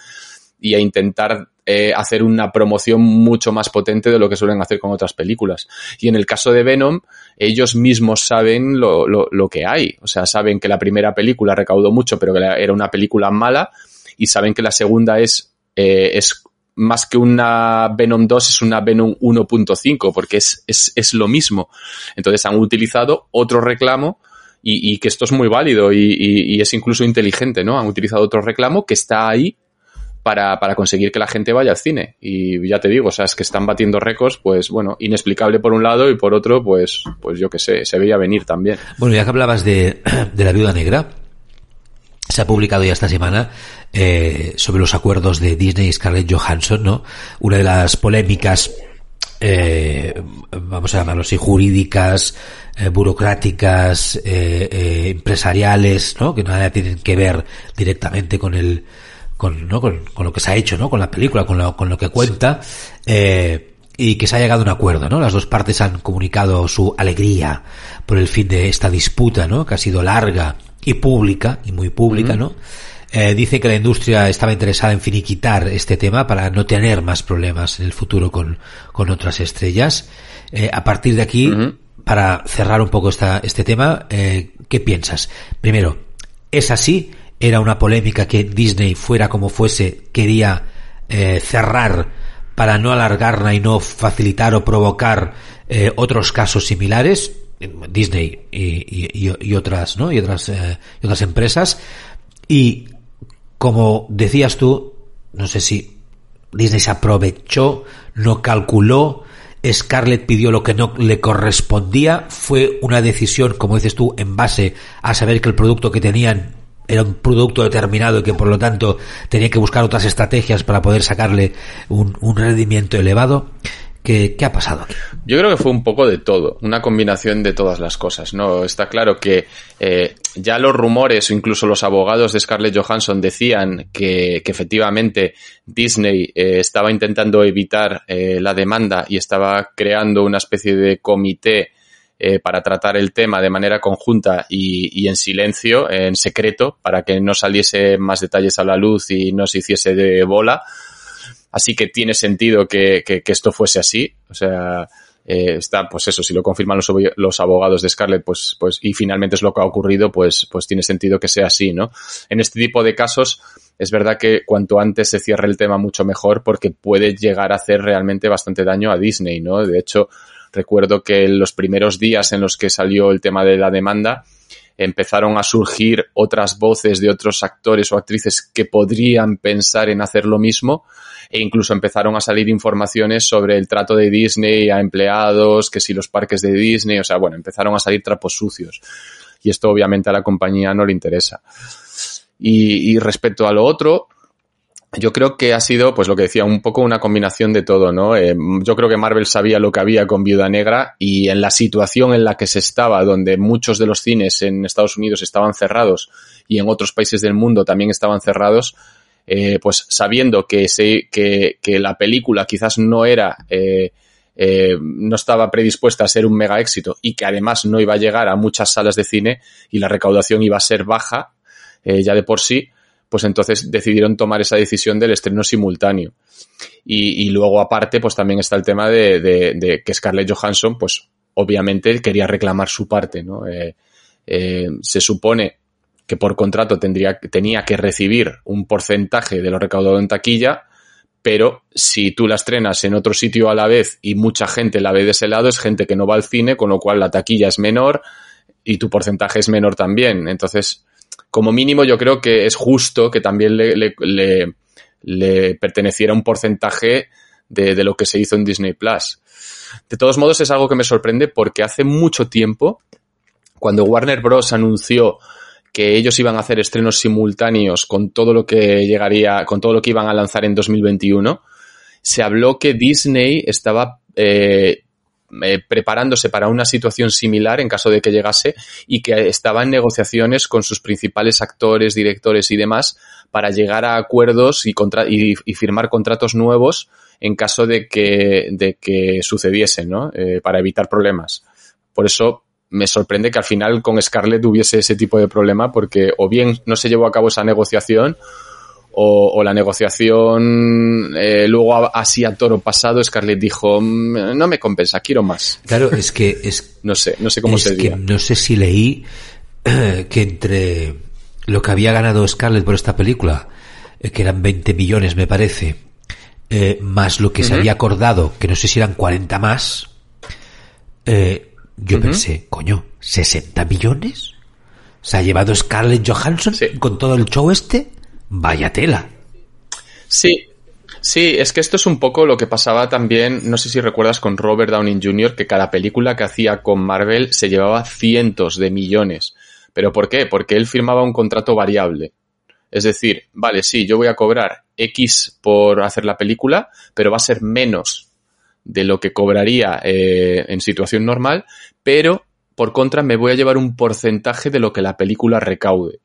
y a intentar eh, hacer una promoción mucho más potente de lo que suelen hacer con otras películas. Y en el caso de Venom, ellos mismos saben lo, lo, que hay. O sea, saben que la primera película recaudó mucho, pero que era una película mala, y saben que la segunda es, eh, es más que una Venom 2, es una Venom 1.5, porque es, es, es lo mismo. Entonces han utilizado otro reclamo y, y, que esto es muy válido y, y, es incluso inteligente, ¿no? Han utilizado otro reclamo que está ahí para, para conseguir que la gente vaya al cine. Y ya te digo, o sea, es que están batiendo récords, pues bueno, inexplicable por un lado y por otro, pues, pues yo qué sé, se veía venir también. Bueno, ya que hablabas de, <clears throat> de la viuda negra, se ha publicado ya esta semana eh, sobre los acuerdos de Disney y Scarlett Johansson, ¿no? Una de las polémicas, eh, vamos a llamarlo así, jurídicas, eh, burocráticas, eh, eh, empresariales, ¿no? Que nada tienen que ver directamente con el con, ¿no? con, con, lo que se ha hecho, ¿no? Con la película, con lo, con lo que cuenta, eh, y que se ha llegado a un acuerdo, ¿no? Las dos partes han comunicado su alegría por el fin de esta disputa, ¿no? Que ha sido larga y pública, y muy pública, uh -huh. ¿no? Eh, dice que la industria estaba interesada en finiquitar este tema para no tener más problemas en el futuro con, con otras estrellas. Eh, a partir de aquí, uh -huh. para cerrar un poco esta, este tema, eh, ¿qué piensas? Primero, ¿es así? Era una polémica que Disney, fuera como fuese, quería eh, cerrar para no alargarla y no facilitar o provocar eh, otros casos similares. Disney y, otras, ¿no? Y otras, eh, y otras empresas. Y como decías tú, no sé si Disney se aprovechó, no calculó, Scarlett pidió lo que no le correspondía, fue una decisión, como dices tú, en base a saber que el producto que tenían era un producto determinado y que por lo tanto tenía que buscar otras estrategias para poder sacarle un, rendimiento elevado. ¿Qué, ¿Qué, ha pasado aquí? Yo creo que fue un poco de todo, una combinación de todas las cosas, ¿no? Está claro que eh, ya los rumores o incluso los abogados de Scarlett Johansson decían que, que efectivamente Disney eh, estaba intentando evitar eh, la demanda y estaba creando una especie de comité eh, para tratar el tema de manera conjunta y, en silencio, en secreto, para que no saliese más detalles a la luz y no se hiciese de bola. Así que tiene sentido que, que, que esto fuese así. O sea, eh, está, pues eso, si lo confirman los, los, abogados de Scarlett, pues, pues, y finalmente es lo que ha ocurrido, pues, pues tiene sentido que sea así, ¿no? En este tipo de casos, es verdad que cuanto antes se cierre el tema, mucho mejor, porque puede llegar a hacer realmente bastante daño a Disney, ¿no? De hecho, recuerdo que en los primeros días en los que salió el tema de la demanda, empezaron a surgir otras voces de otros actores o actrices que podrían pensar en hacer lo mismo e incluso empezaron a salir informaciones sobre el trato de Disney a empleados, que si los parques de Disney, o sea, bueno, empezaron a salir trapos sucios. Y esto obviamente a la compañía no le interesa. Y, respecto a lo otro, yo creo que ha sido, pues lo que decía, un poco una combinación de todo, ¿no? Eh, yo creo que Marvel sabía lo que había con Viuda Negra y en la situación en la que se estaba, donde muchos de los cines en Estados Unidos estaban cerrados y en otros países del mundo también estaban cerrados, eh, pues sabiendo que, se, que, que, la película quizás no era, eh, eh, no estaba predispuesta a ser un mega éxito y que además no iba a llegar a muchas salas de cine y la recaudación iba a ser baja eh, ya de por sí, pues entonces decidieron tomar esa decisión del estreno simultáneo. Y, luego aparte, pues también está el tema de, que Scarlett Johansson, pues obviamente quería reclamar su parte, ¿no? Eh, eh, se supone que por contrato tendría, tenía que recibir un porcentaje de lo recaudado en taquilla, pero si tú la estrenas en otro sitio a la vez y mucha gente la ve de ese lado, es gente que no va al cine, con lo cual la taquilla es menor y tu porcentaje es menor también. Entonces, como mínimo, yo creo que es justo que también le, le, le, le perteneciera un porcentaje de, de, lo que se hizo en Disney Plus. De todos modos, es algo que me sorprende porque hace mucho tiempo, cuando Warner Bros. anunció que ellos iban a hacer estrenos simultáneos con todo lo que llegaría, con todo lo que iban a lanzar en 2021, se habló que Disney estaba eh, eh, preparándose para una situación similar en caso de que llegase y que estaba en negociaciones con sus principales actores, directores y demás para llegar a acuerdos y, contra y, firmar contratos nuevos en caso de que, de que sucediesen, ¿no? Eh, para evitar problemas. Por eso me sorprende que al final con Scarlett hubiese ese tipo de problema porque o bien no se llevó a cabo esa negociación o, o la negociación eh, luego así a toro pasado Scarlett dijo mm, no me compensa quiero más claro es que es <laughs> no sé no sé cómo es se que no sé si leí eh, que entre lo que había ganado Scarlett por esta película eh, que eran 20 millones me parece eh, más lo que uh -huh. se había acordado que no sé si eran 40 más eh, yo uh -huh. pensé, coño, ¿60 millones? ¿Se ha llevado Scarlett Johansson sí. con todo el show este? Vaya tela. Sí, sí, es que esto es un poco lo que pasaba también, no sé si recuerdas con Robert Downey Jr., que cada película que hacía con Marvel se llevaba cientos de millones. ¿Pero por qué? Porque él firmaba un contrato variable. Es decir, vale, sí, yo voy a cobrar X por hacer la película, pero va a ser menos de lo que cobraría eh, en situación normal, pero por contra me voy a llevar un porcentaje de lo que la película recaude.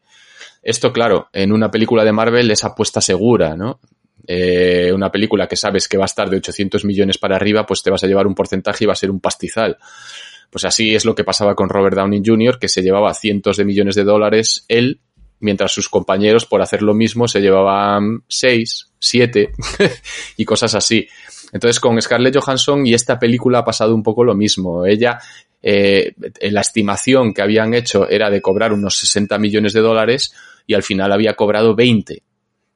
Esto, claro, en una película de Marvel es apuesta segura, ¿no? Eh, una película que sabes que va a estar de 800 millones para arriba, pues te vas a llevar un porcentaje y va a ser un pastizal. Pues así es lo que pasaba con Robert Downey Jr., que se llevaba cientos de millones de dólares él, mientras sus compañeros por hacer lo mismo se llevaban 6, 7 <laughs> y cosas así. Entonces, con Scarlett Johansson y esta película ha pasado un poco lo mismo. Ella, eh, la estimación que habían hecho era de cobrar unos 60 millones de dólares y al final había cobrado 20.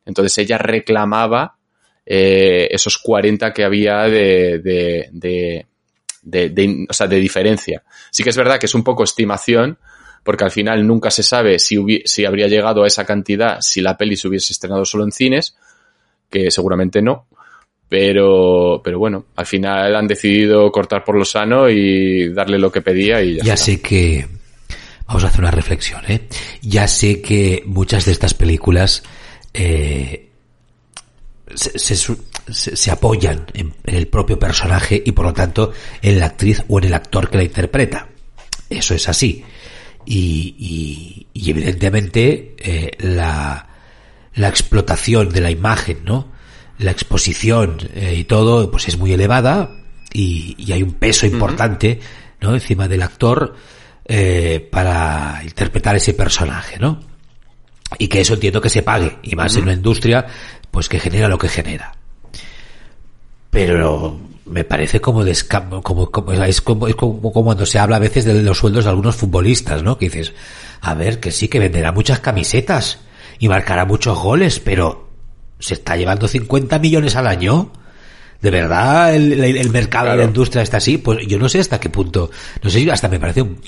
Entonces, ella reclamaba eh, esos 40 que había de, de, de, de, de, o sea, de diferencia. Sí que es verdad que es un poco estimación, porque al final nunca se sabe si, si habría llegado a esa cantidad si la peli se hubiese estrenado solo en cines, que seguramente no pero, pero bueno, al final han decidido cortar por lo sano y darle lo que pedía y ya, ya sé que vamos a hacer una reflexión, ¿eh? Ya sé que muchas de estas películas eh, se, se, se, apoyan en, en, el propio personaje y por lo tanto en la actriz o en el actor que la interpreta. Eso es así. Y, y, y evidentemente eh, la, la explotación de la imagen, ¿no? la exposición eh, y todo pues es muy elevada y, y hay un peso importante uh -huh. ¿no? Encima del actor eh, para interpretar ese personaje, ¿no? Y que eso entiendo que se pague, y más en una industria, pues que genera lo que genera. Pero me parece como descam como, como, es como, es como, cuando se habla a veces de los sueldos de algunos futbolistas, ¿no? Que dices, a ver, que sí, que venderá muchas camisetas y marcará muchos goles, pero se está llevando 50 millones al año. ¿De verdad el, el, mercado de la industria está así? Pues yo no sé hasta qué punto. No sé, hasta me parece un,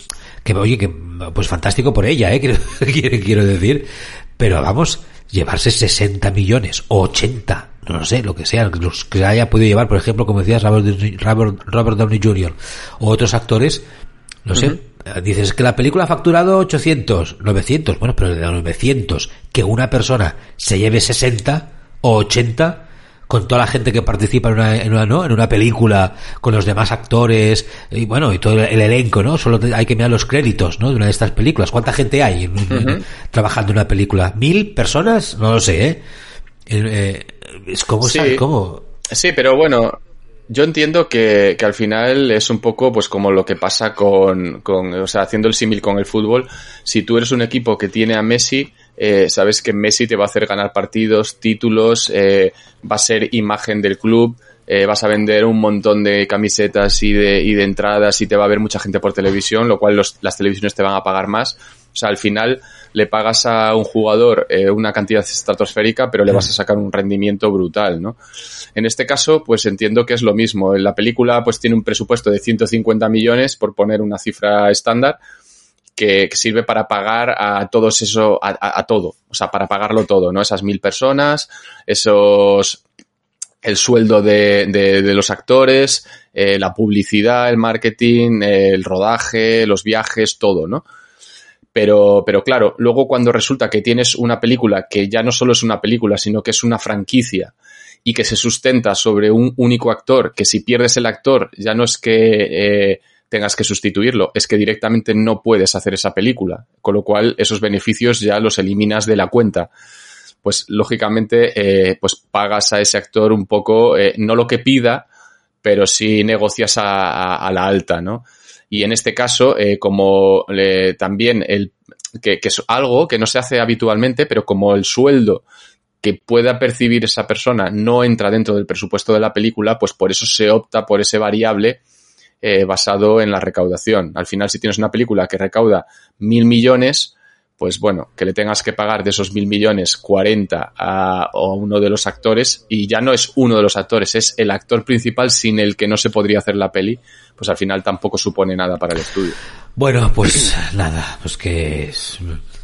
que, oye, que, pues fantástico por ella, ¿eh? <laughs> Quiero, quiero decir. Pero vamos, llevarse 60 millones o 80, no lo sé, lo que sea, los que haya podido llevar, por ejemplo, como decías, Robert, Robert, Downey Jr. o otros actores, no sé, dices que la película ha facturado 800, 900, bueno, pero de los 900, que una persona se lleve 60 o 80, con toda la gente que participa en una, en una, ¿no? en una película, con los demás actores, y bueno, y todo el, elenco, ¿no? Solo hay que mirar los créditos, ¿no? De una de estas películas. ¿Cuánta gente hay trabajando en una película? ¿Mil personas? No lo sé, ¿eh? eh es como, sí. ¿cómo? Sí, pero bueno, yo entiendo que, que, al final es un poco pues como lo que pasa con, con o sea, haciendo el símil con el fútbol. Si tú eres un equipo que tiene a Messi, eh, sabes que Messi te va a hacer ganar partidos, títulos, eh, va a ser imagen del club, eh, vas a vender un montón de camisetas y de, y de entradas y te va a ver mucha gente por televisión, lo cual los, las televisiones te van a pagar más. O sea, al final le pagas a un jugador eh, una cantidad estratosférica, pero le vas a sacar un rendimiento brutal, ¿no? En este caso, pues entiendo que es lo mismo. La película pues tiene un presupuesto de 150 millones, por poner una cifra estándar, que, sirve para pagar a todos eso, a, todo, o sea, para pagarlo todo, ¿no? Esas mil personas, esos, el sueldo de, de, los actores, eh, la publicidad, el marketing, el rodaje, los viajes, todo, ¿no? Pero, pero claro, luego cuando resulta que tienes una película que ya no solo es una película, sino que es una franquicia y que se sustenta sobre un único actor, que si pierdes el actor ya no es que eh, tengas que sustituirlo, es que directamente no puedes hacer esa película, con lo cual esos beneficios ya los eliminas de la cuenta. Pues lógicamente, eh, pues pagas a ese actor un poco, eh, no lo que pida, pero sí negocias a, la alta, ¿no? Y en este caso, eh, como también el, que, que, es algo que no se hace habitualmente, pero como el sueldo que pueda percibir esa persona no entra dentro del presupuesto de la película, pues por eso se opta por ese variable eh, basado en la recaudación. Al final, si tienes una película que recauda mil millones, pues bueno, que le tengas que pagar de esos mil millones 40 a, uno de los actores y ya no es uno de los actores, es el actor principal sin el que no se podría hacer la peli, pues al final tampoco supone nada para el estudio. Bueno, pues nada, pues que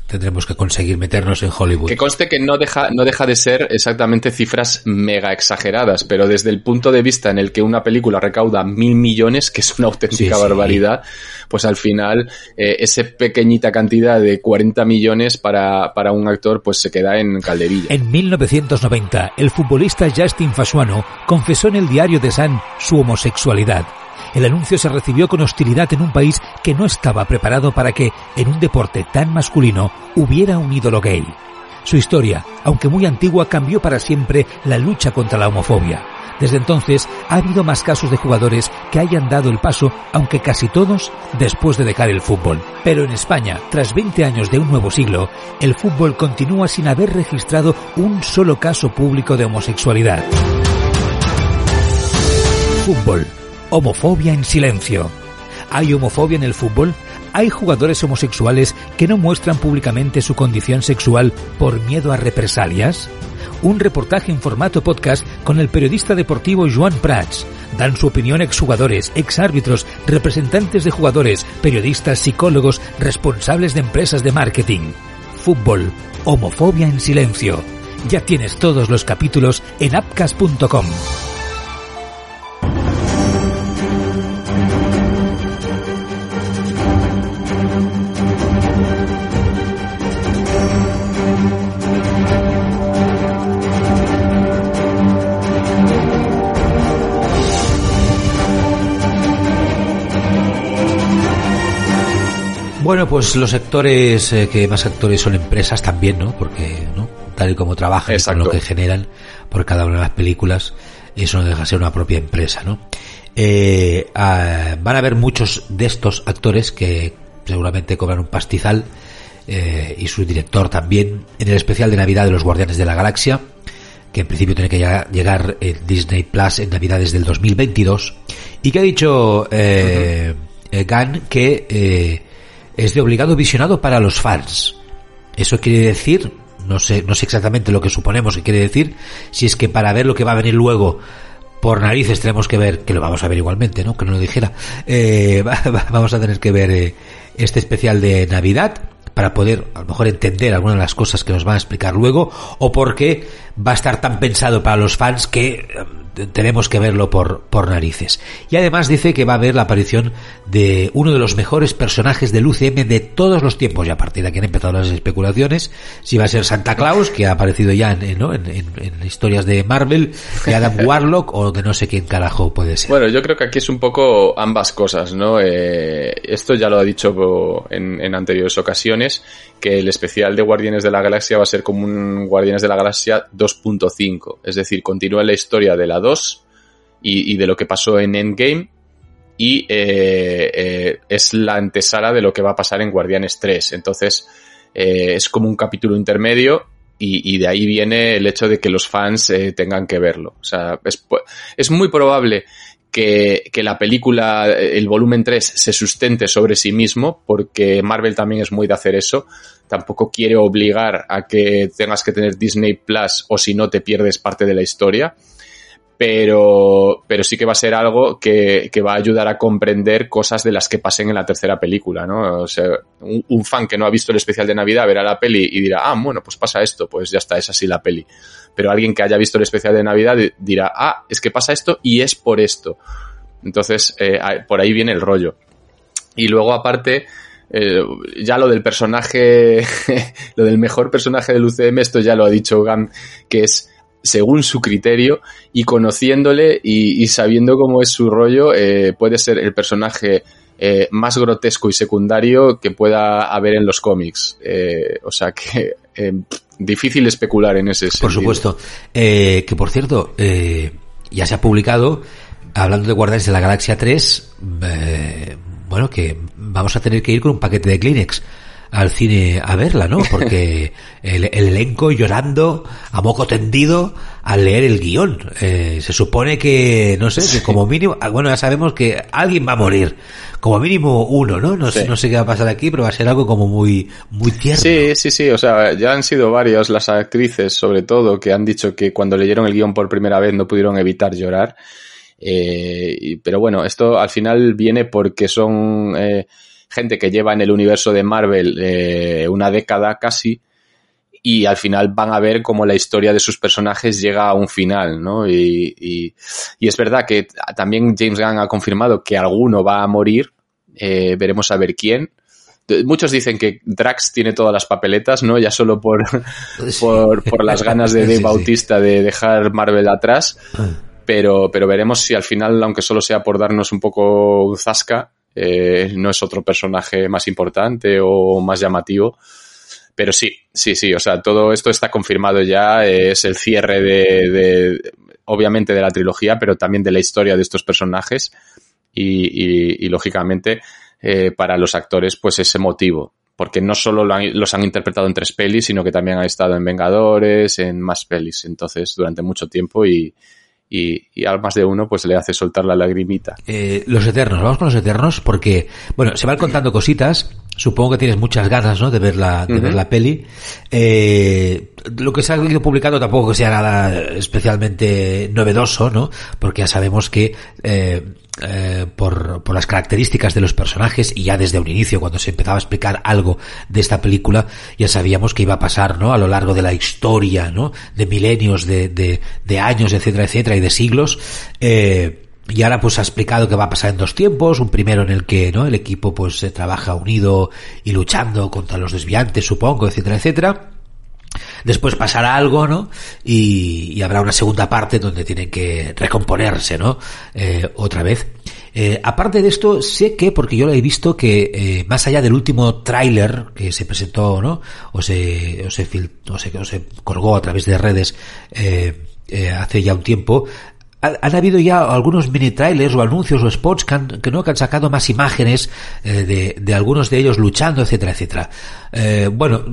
tendremos que conseguir meternos en Hollywood. Que conste que no deja, no deja de ser exactamente cifras mega exageradas, pero desde el punto de vista en el que una película recauda mil millones, que es una auténtica barbaridad, pues al final eh, esa pequeñita cantidad de 40 millones para, para un actor pues se queda en calderilla. En 1990, el futbolista Justin Fasuano confesó en el diario de Sun su homosexualidad el anuncio se recibió con hostilidad en un país que no estaba preparado para que, en un deporte tan masculino, hubiera un ídolo gay. Su historia, aunque muy antigua, cambió para siempre la lucha contra la homofobia. Desde entonces ha habido más casos de jugadores que hayan dado el paso, aunque casi todos después de dejar el fútbol. Pero en España, tras 20 años de un nuevo siglo, el fútbol continúa sin haber registrado un solo caso público de homosexualidad. Fútbol Homofobia en silencio. ¿Hay homofobia en el fútbol? ¿Hay jugadores homosexuales que no muestran públicamente su condición sexual por miedo a represalias? Un reportaje en formato podcast con el periodista deportivo Joan Prats. Dan su opinión exjugadores, exárbitros, representantes de jugadores, periodistas, psicólogos, responsables de empresas de marketing. Fútbol. Homofobia en silencio. Ya tienes todos los capítulos en apcas.com. Bueno, pues los sectores eh, que más actores son empresas también, ¿no? Porque, ¿no? Tal y como trabajan, con lo que generan por cada una de las películas, eso no deja de ser una propia empresa, ¿no? Eh, van a haber muchos de estos actores que seguramente cobran un pastizal eh, y su director también en el especial de Navidad de los Guardianes de la Galaxia que en principio tiene que llegar, en Disney Plus en Navidades del 2022 y que ha dicho eh, eh Gunn que eh, es de obligado visionado para los fans. Eso quiere decir, no sé, no sé exactamente lo que suponemos que quiere decir, si es que para ver lo que va a venir luego por narices tenemos que ver, que lo vamos a ver igualmente, ¿no? Que no lo dijera, eh, <laughs> vamos a tener que ver eh, este especial de Navidad para poder a lo mejor entender algunas de las cosas que nos van a explicar luego o porque va a estar tan pensado para los fans que eh, tenemos que verlo por, por narices. Y además dice que va a haber la aparición de uno de los mejores personajes del UCM de todos los tiempos. Y a partir de aquí han empezado las especulaciones. Si va a ser Santa Claus, que ha aparecido ya en, ¿no? en, en, historias de Marvel, de Adam <laughs> Warlock o de no sé quién carajo puede ser. Bueno, yo creo que aquí es un poco ambas cosas, ¿no? Eh, esto ya lo ha dicho en, en anteriores ocasiones, que el especial de Guardianes de la Galaxia va a ser como un Guardianes de la Galaxia 2.5. Es decir, continúa la historia de la 2 y, de lo que pasó en Endgame y eh, eh, es la antesala de lo que va a pasar en Guardianes 3. Entonces, eh, es como un capítulo intermedio y, de ahí viene el hecho de que los fans tengan que verlo. O sea, es, es muy probable que, que, la película, el volumen 3, se sustente sobre sí mismo, porque Marvel también es muy de hacer eso. Tampoco quiere obligar a que tengas que tener Disney Plus o si no te pierdes parte de la historia pero, pero sí que va a ser algo que, que, va a ayudar a comprender cosas de las que pasen en la tercera película, ¿no? O sea, un, un, fan que no ha visto el especial de Navidad verá la peli y dirá, ah, bueno, pues pasa esto, pues ya está, es así la peli. Pero alguien que haya visto el especial de Navidad dirá, ah, es que pasa esto y es por esto. Entonces, eh, por ahí viene el rollo. Y luego, aparte, eh, ya lo del personaje, <laughs> lo del mejor personaje del UCM, esto ya lo ha dicho Gam, que es según su criterio y conociéndole y, sabiendo cómo es su rollo, eh, puede ser el personaje más grotesco y secundario que pueda haber en los cómics. O sea que eh, difícil especular en ese sentido. Por supuesto. Eh, que por cierto, eh, ya se ha publicado, hablando de Guardianes de la Galaxia 3, bueno, que vamos a tener que ir con un paquete de Kleenex al cine a verla, ¿no? Porque <laughs> el, el, elenco llorando a moco tendido al leer el guion. Eh, se supone que, no sé, que como mínimo, ah, bueno, ya sabemos que alguien va a morir. Como mínimo uno, ¿no? No, sí. no sé qué va a pasar aquí, pero va a ser algo como muy, muy tierno. Sí, sí, sí. O sea, ya han sido varias las actrices, sobre todo, que han dicho que cuando leyeron el guion por primera vez no pudieron evitar llorar. Eh, pero bueno, esto al final viene porque son, eh, gente que lleva en el universo de Marvel eh, una década casi y al final van a ver cómo la historia de sus personajes llega a un final, ¿no? Y, y, y es verdad que también James Gunn ha confirmado que alguno va a morir, eh, veremos a ver quién. Muchos dicen que Drax tiene todas las papeletas, ¿no? Ya solo por, <laughs> sí. por, por, las ganas de Dave sí, Bautista sí. de dejar Marvel atrás. Pero, pero veremos si al final, aunque solo sea por darnos un poco zasca, eh, no es otro personaje más importante o más llamativo. Pero sí, sí, sí, o sea, todo esto está confirmado ya, es el cierre de, de, obviamente de la trilogía, pero también de la historia de estos personajes. Y, y, y lógicamente eh, para los actores pues es emotivo, porque no solo lo han, los han interpretado en tres pelis, sino que también han estado en Vengadores, en más pelis, entonces durante mucho tiempo y, y, y al más de uno pues le hace soltar la lagrimita. Eh, los Eternos, vamos con los Eternos porque, bueno, se van contando cositas, supongo que tienes muchas ganas, ¿no? De ver la, de uh -huh. ver la peli. Eh, lo que se ha ido publicando tampoco que sea nada especialmente novedoso, ¿no? Porque ya sabemos que, eh, eh, por, las características de los personajes y ya desde un inicio cuando se empezaba a explicar algo de esta película ya sabíamos que iba a pasar no a lo largo de la historia no de milenios de, de, de años etcétera etcétera y de siglos. Eh, y ahora pues ha explicado que va a pasar en dos tiempos, un primero en el que no el equipo pues se trabaja unido y luchando contra los desviantes, supongo, etcétera, etcétera. Después pasará algo, ¿no? Y, y habrá una segunda parte donde tienen que recomponerse, ¿no? Eh, otra vez. Eh, aparte de esto, sé que, porque yo lo he visto, que eh, más allá del último tráiler que se presentó, ¿no? O se, o se, fil, o se, o se colgó a través de redes eh, hace ya un tiempo, han habido ya algunos mini trailers o anuncios o spots que han, que no han sacado más imágenes eh, de, de, algunos de ellos luchando etcétera etcétera. Eh, bueno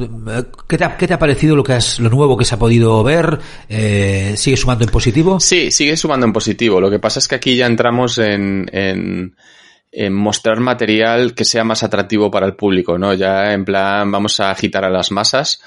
¿qué te, ha, ¿qué te, ha, parecido lo que has, lo nuevo que se ha podido ver eh, sigue sumando en positivo sí sigue sumando en positivo. Lo que pasa es que aquí ya entramos en, en en mostrar material que sea más atractivo para el público, ¿no? Ya en plan vamos a agitar a las masas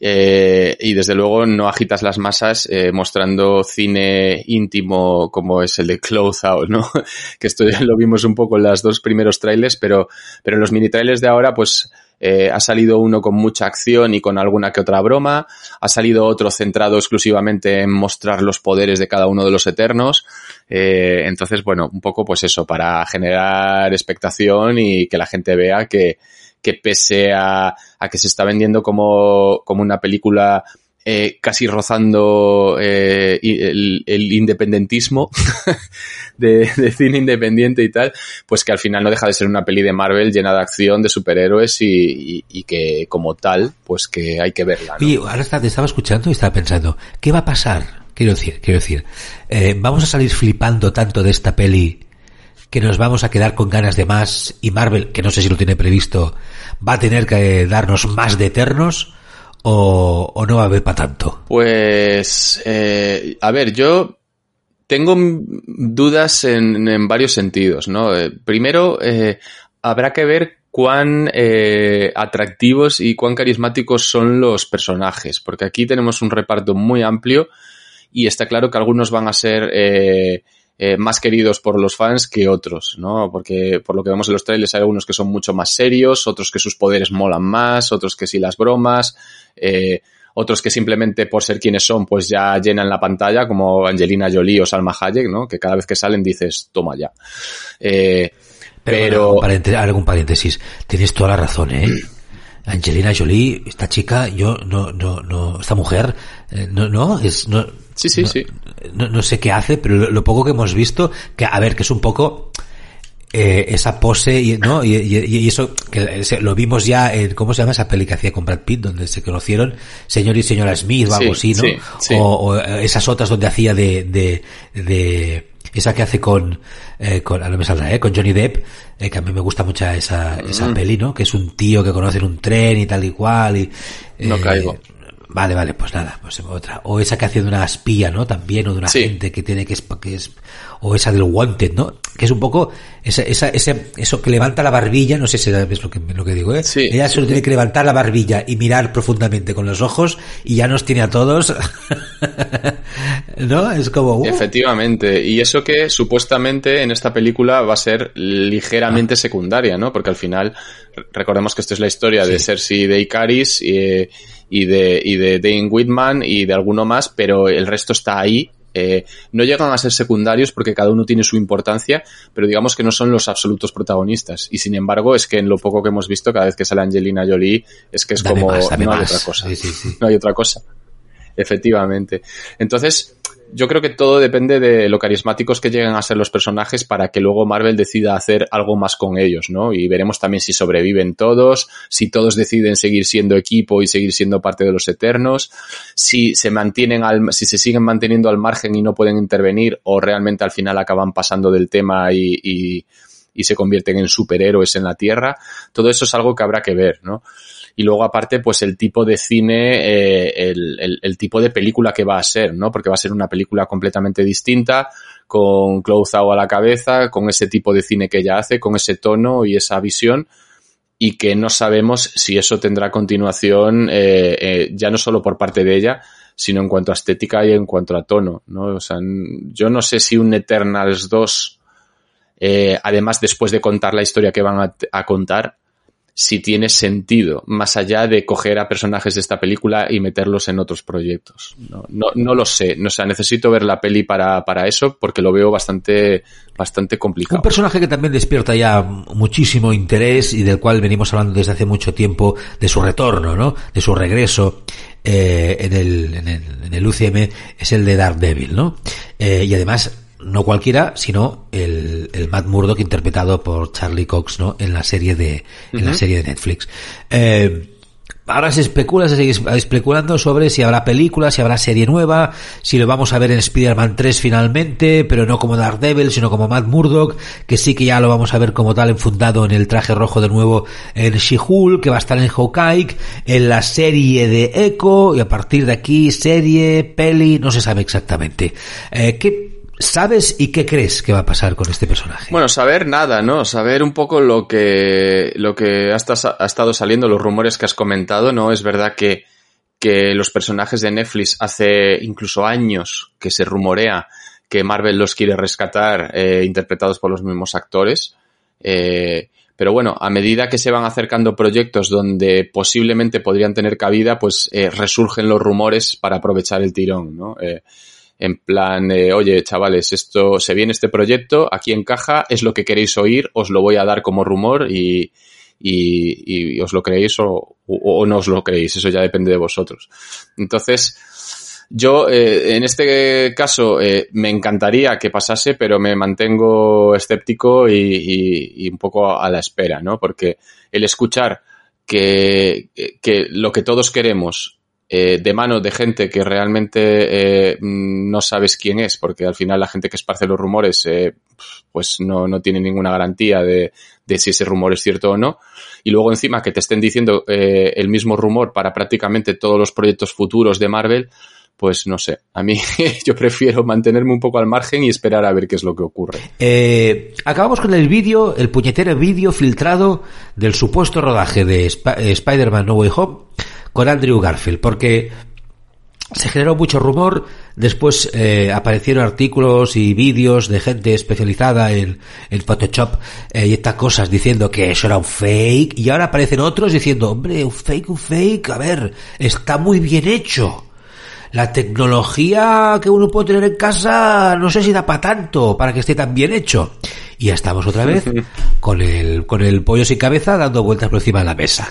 eh, y desde luego no agitas las masas eh, mostrando cine íntimo como es el de Close Out, ¿no? <laughs> que esto ya lo vimos un poco en los dos primeros trailers, pero, pero en los mini trailers de ahora, pues eh, ha salido uno con mucha acción y con alguna que otra broma, ha salido otro centrado exclusivamente en mostrar los poderes de cada uno de los eternos, eh, entonces, bueno, un poco pues eso, para generar expectación y que la gente vea que, que pese a, a que se está vendiendo como, como una película eh, casi rozando eh, el, el, independentismo <laughs> de, de, cine independiente y tal, pues que al final no deja de ser una peli de Marvel llena de acción, de superhéroes y, y, que como tal, pues que hay que verla. Y ahora está, te estaba escuchando y estaba pensando, ¿qué va a pasar? Quiero decir, quiero decir, eh, vamos a salir flipando tanto de esta peli que nos vamos a quedar con ganas de más y Marvel, que no sé si lo tiene previsto, va a tener que darnos más de eternos o, o no va a haber para tanto? Pues, eh, a ver, yo tengo dudas en, en varios sentidos, ¿no? Eh, primero, eh, habrá que ver cuán eh, atractivos y cuán carismáticos son los personajes, porque aquí tenemos un reparto muy amplio y está claro que algunos van a ser eh, más queridos por los fans que otros, ¿no? Porque por lo que vemos en los trailers hay algunos que son mucho más serios, otros que sus poderes molan más, otros que sí las bromas, eh, otros que simplemente por ser quienes son pues ya llenan la pantalla, como Angelina Jolie o Salma Hayek, ¿no? Que cada vez que salen dices, toma ya. Eh, pero... pero... Bueno, para algún paréntesis, tienes toda la razón, ¿eh? <clears throat> Angelina Jolie, esta chica, yo no, no, no, esta mujer, eh, no, no, es, no, Sí, sí, no, sí. No, no, sé qué hace, pero lo, lo, poco que hemos visto, que a ver, que es un poco eh, esa pose y, ¿no? Y, y, y, eso que lo vimos ya en, ¿cómo se llama esa peli que hacía con Brad Pitt? Donde se conocieron señor y señora Smith o algo sí, así, ¿no? Sí, sí. O, o, esas otras donde hacía de, de, de esa que hace con, eh, con no me saldrá, eh, con Johnny Depp, eh, que a mí me gusta mucho esa, esa mm. peli, ¿no? Que es un tío que conoce en un tren y tal y cual y, no caigo. Vale, vale, pues nada, pues otra. O esa que hace de una espía, ¿no? También, o de una sí. gente que tiene que es, que es, o esa del Wanted, ¿no? Que es un poco, esa, esa, ese, eso que levanta la barbilla, no sé si es lo que, lo que digo, ¿eh? Sí. Ella solo tiene que levantar la barbilla y mirar profundamente con los ojos y ya nos tiene a todos. <laughs> ¿No? Es como, uh. Efectivamente. Y eso que supuestamente en esta película va a ser ligeramente ah. secundaria, ¿no? Porque al final, recordemos que esta es la historia sí. de Cersei de Icaris y, y de, y de Dane Whitman y de alguno más, pero el resto está ahí. Eh, no llegan a ser secundarios porque cada uno tiene su importancia, pero digamos que no son los absolutos protagonistas. Y sin embargo, es que en lo poco que hemos visto, cada vez que sale Angelina Jolie, es que es como más, no más. hay otra cosa. Sí, sí, sí. No hay otra cosa. Efectivamente. Entonces, yo creo que todo depende de lo carismáticos que lleguen a ser los personajes para que luego Marvel decida hacer algo más con ellos, ¿no? Y veremos también si sobreviven todos, si todos deciden seguir siendo equipo y seguir siendo parte de los Eternos, si se mantienen al, si se siguen manteniendo al margen y no pueden intervenir o realmente al final acaban pasando del tema y, y, y se convierten en superhéroes en la Tierra. Todo eso es algo que habrá que ver, ¿no? Y luego aparte pues el tipo de cine, eh, el, el, tipo de película que va a ser, ¿no? Porque va a ser una película completamente distinta, con Clouzao a la cabeza, con ese tipo de cine que ella hace, con ese tono y esa visión y que no sabemos si eso tendrá continuación eh, eh, ya no solo por parte de ella, sino en cuanto a estética y en cuanto a tono, ¿no? O sea, yo no sé si un Eternals 2, eh, además después de contar la historia que van a contar, si tiene sentido, más allá de coger a personajes de esta película y meterlos en otros proyectos. No, no, no lo sé, no, o sea, necesito ver la peli para, para eso porque lo veo bastante, bastante complicado. Un personaje que también despierta ya muchísimo interés y del cual venimos hablando desde hace mucho tiempo de su retorno, ¿no? De su regreso. Eh, en, el, en, el, en el UCM es el de Daredevil, ¿no? Eh, y además no cualquiera, sino el, el Matt Murdock interpretado por Charlie Cox, ¿no? En la serie de, en uh -huh. la serie de Netflix. Eh, ahora se especula, se sigue especulando sobre si habrá película, si habrá serie nueva, si lo vamos a ver en Spider-Man 3 finalmente, pero no como Daredevil, sino como Matt Murdock, que sí que ya lo vamos a ver como tal enfundado en el traje rojo de nuevo en She-Hulk, que va a estar en Hawkeye, en la serie de Echo, y a partir de aquí serie, peli, no se sabe exactamente. Eh, ¿Qué ¿Sabes y qué crees que va a pasar con este personaje? Bueno, saber nada, ¿no? Saber un poco lo que, lo que ha, estado saliendo, los rumores que has comentado, ¿no? Es verdad que, que los personajes de Netflix hace incluso años que se rumorea que Marvel los quiere rescatar, eh, interpretados por los mismos actores. Eh, pero bueno, a medida que se van acercando proyectos donde posiblemente podrían tener cabida, pues eh, resurgen los rumores para aprovechar el tirón, ¿no? Eh, en plan, oye, chavales, esto se viene este proyecto, aquí encaja, es lo que queréis oír, os lo voy a dar como rumor y, y, y os lo creéis o, o, no os lo creéis, eso ya depende de vosotros. Entonces, yo, eh, en este caso, eh, me encantaría que pasase, pero me mantengo escéptico y, y, un poco a la espera, ¿no? Porque el escuchar que, que lo que todos queremos eh, de mano de gente que realmente eh, no sabes quién es, porque al final la gente que esparce los rumores eh, pues no, no tiene ninguna garantía de, de, si ese rumor es cierto o no. Y luego encima que te estén diciendo eh, el mismo rumor para prácticamente todos los proyectos futuros de Marvel, pues no sé, a mí <laughs> yo prefiero mantenerme un poco al margen y esperar a ver qué es lo que ocurre. Eh, acabamos con el vídeo, el puñetero vídeo filtrado del supuesto rodaje de Sp Spider-Man No Way Home con Andrew Garfield, porque se generó mucho rumor, después eh, aparecieron artículos y vídeos de gente especializada en, en Photoshop eh, y estas cosas diciendo que eso era un fake, y ahora aparecen otros diciendo, hombre, un fake, un fake, a ver, está muy bien hecho. La tecnología que uno puede tener en casa no sé si da para tanto, para que esté tan bien hecho. Y ya estamos otra vez <laughs> con el, con el pollo sin cabeza dando vueltas por encima de la mesa.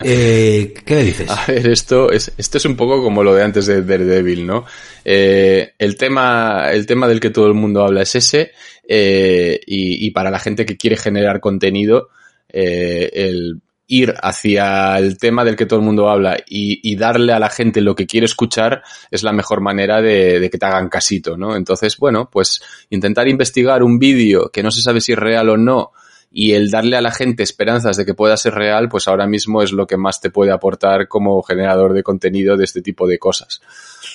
Eh, ¿Qué me dices? A ver, esto es, esto es un poco como lo de antes de Daredevil, ¿no? Eh, el tema, el tema del que todo el mundo habla es ese, eh, y, para la gente que quiere generar contenido, eh, el ir hacia el tema del que todo el mundo habla y, y, darle a la gente lo que quiere escuchar es la mejor manera de, de que te hagan casito, ¿no? Entonces, bueno, pues intentar investigar un vídeo que no se sabe si es real o no, y el darle a la gente esperanzas de que pueda ser real, pues ahora mismo es lo que más te puede aportar como generador de contenido de este tipo de cosas.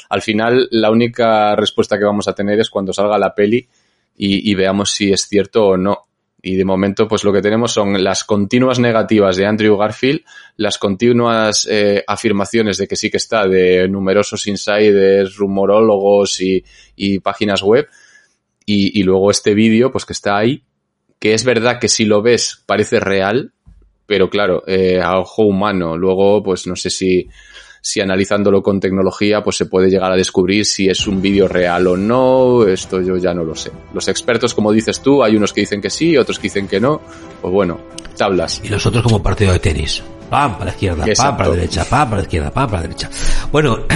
Al final, la única respuesta que vamos a tener es cuando salga la peli y, veamos si es cierto o no. Y de momento, pues lo que tenemos son las continuas negativas de Andrew Garfield, las continuas eh, afirmaciones de que sí que está de numerosos insiders, rumorólogos y, y páginas web, y, y luego este vídeo, pues que está ahí, que es verdad que si lo ves parece real, pero claro, eh, a ojo humano. Luego, pues no sé si, si analizándolo con tecnología, pues se puede llegar a descubrir si es un vídeo real o no. Esto yo ya no lo sé. Los expertos, como dices tú, hay unos que dicen que sí, otros que dicen que no. Pues bueno, tablas. Y los otros como partido de tenis. Pam para la izquierda, Exacto. pam para la derecha, pam para la izquierda, pam para la derecha. Bueno, <clears throat>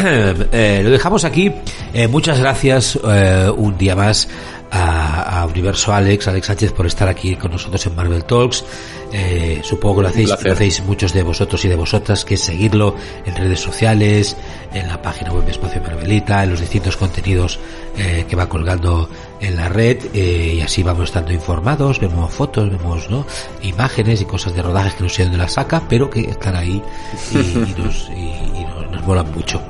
eh, lo dejamos aquí. Eh, muchas gracias eh, un día más a, a, Universo Alex, Alex Sánchez, por estar aquí con nosotros en Marvel Talks. Eh, supongo que lo hacéis, lo hacéis muchos de vosotros y de vosotras, que es seguirlo en redes sociales, en la página web Espacio Marvelita, en los distintos contenidos eh, que va colgando en la red, eh, y así vamos estando informados, vemos fotos, vemos ¿no? imágenes y cosas de rodajes que no sé dónde las saca, pero que están ahí y, y <laughs> nos, y, y nos, nos molan mucho.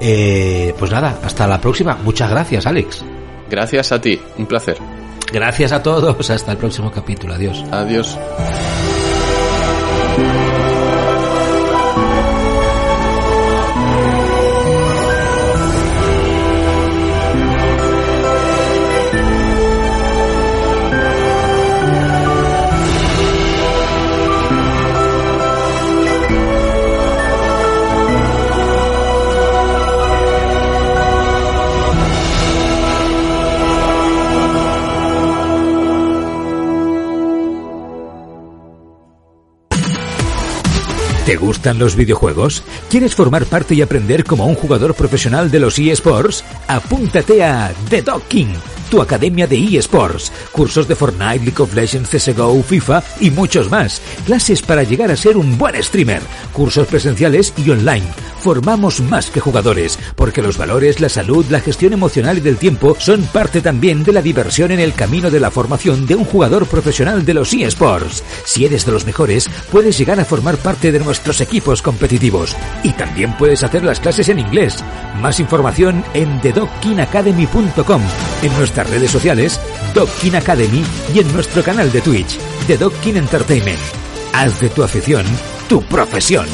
Eh, pues nada, hasta la próxima. Muchas gracias, Alex. Gracias a ti, un placer. Gracias a todos, hasta el próximo capítulo. Adiós. Adiós. ¿Te gustan los videojuegos? ¿Quieres formar parte y aprender como un jugador profesional de los eSports? Apúntate a The Docking academia de eSports, cursos de Fortnite, League of Legends, CSGO, FIFA y muchos más, clases para llegar a ser un buen streamer, cursos presenciales y online. Formamos más que jugadores, porque los valores, la salud, la gestión emocional y del tiempo son parte también de la diversión en el camino de la formación de un jugador profesional de los eSports. Si eres de los mejores, puedes llegar a formar parte de nuestros equipos competitivos y también puedes hacer las clases en inglés. Más información en thedockinacademy.com, en redes sociales, Dockin Academy y en nuestro canal de Twitch, The Dockin Entertainment. Haz de tu afición tu profesión.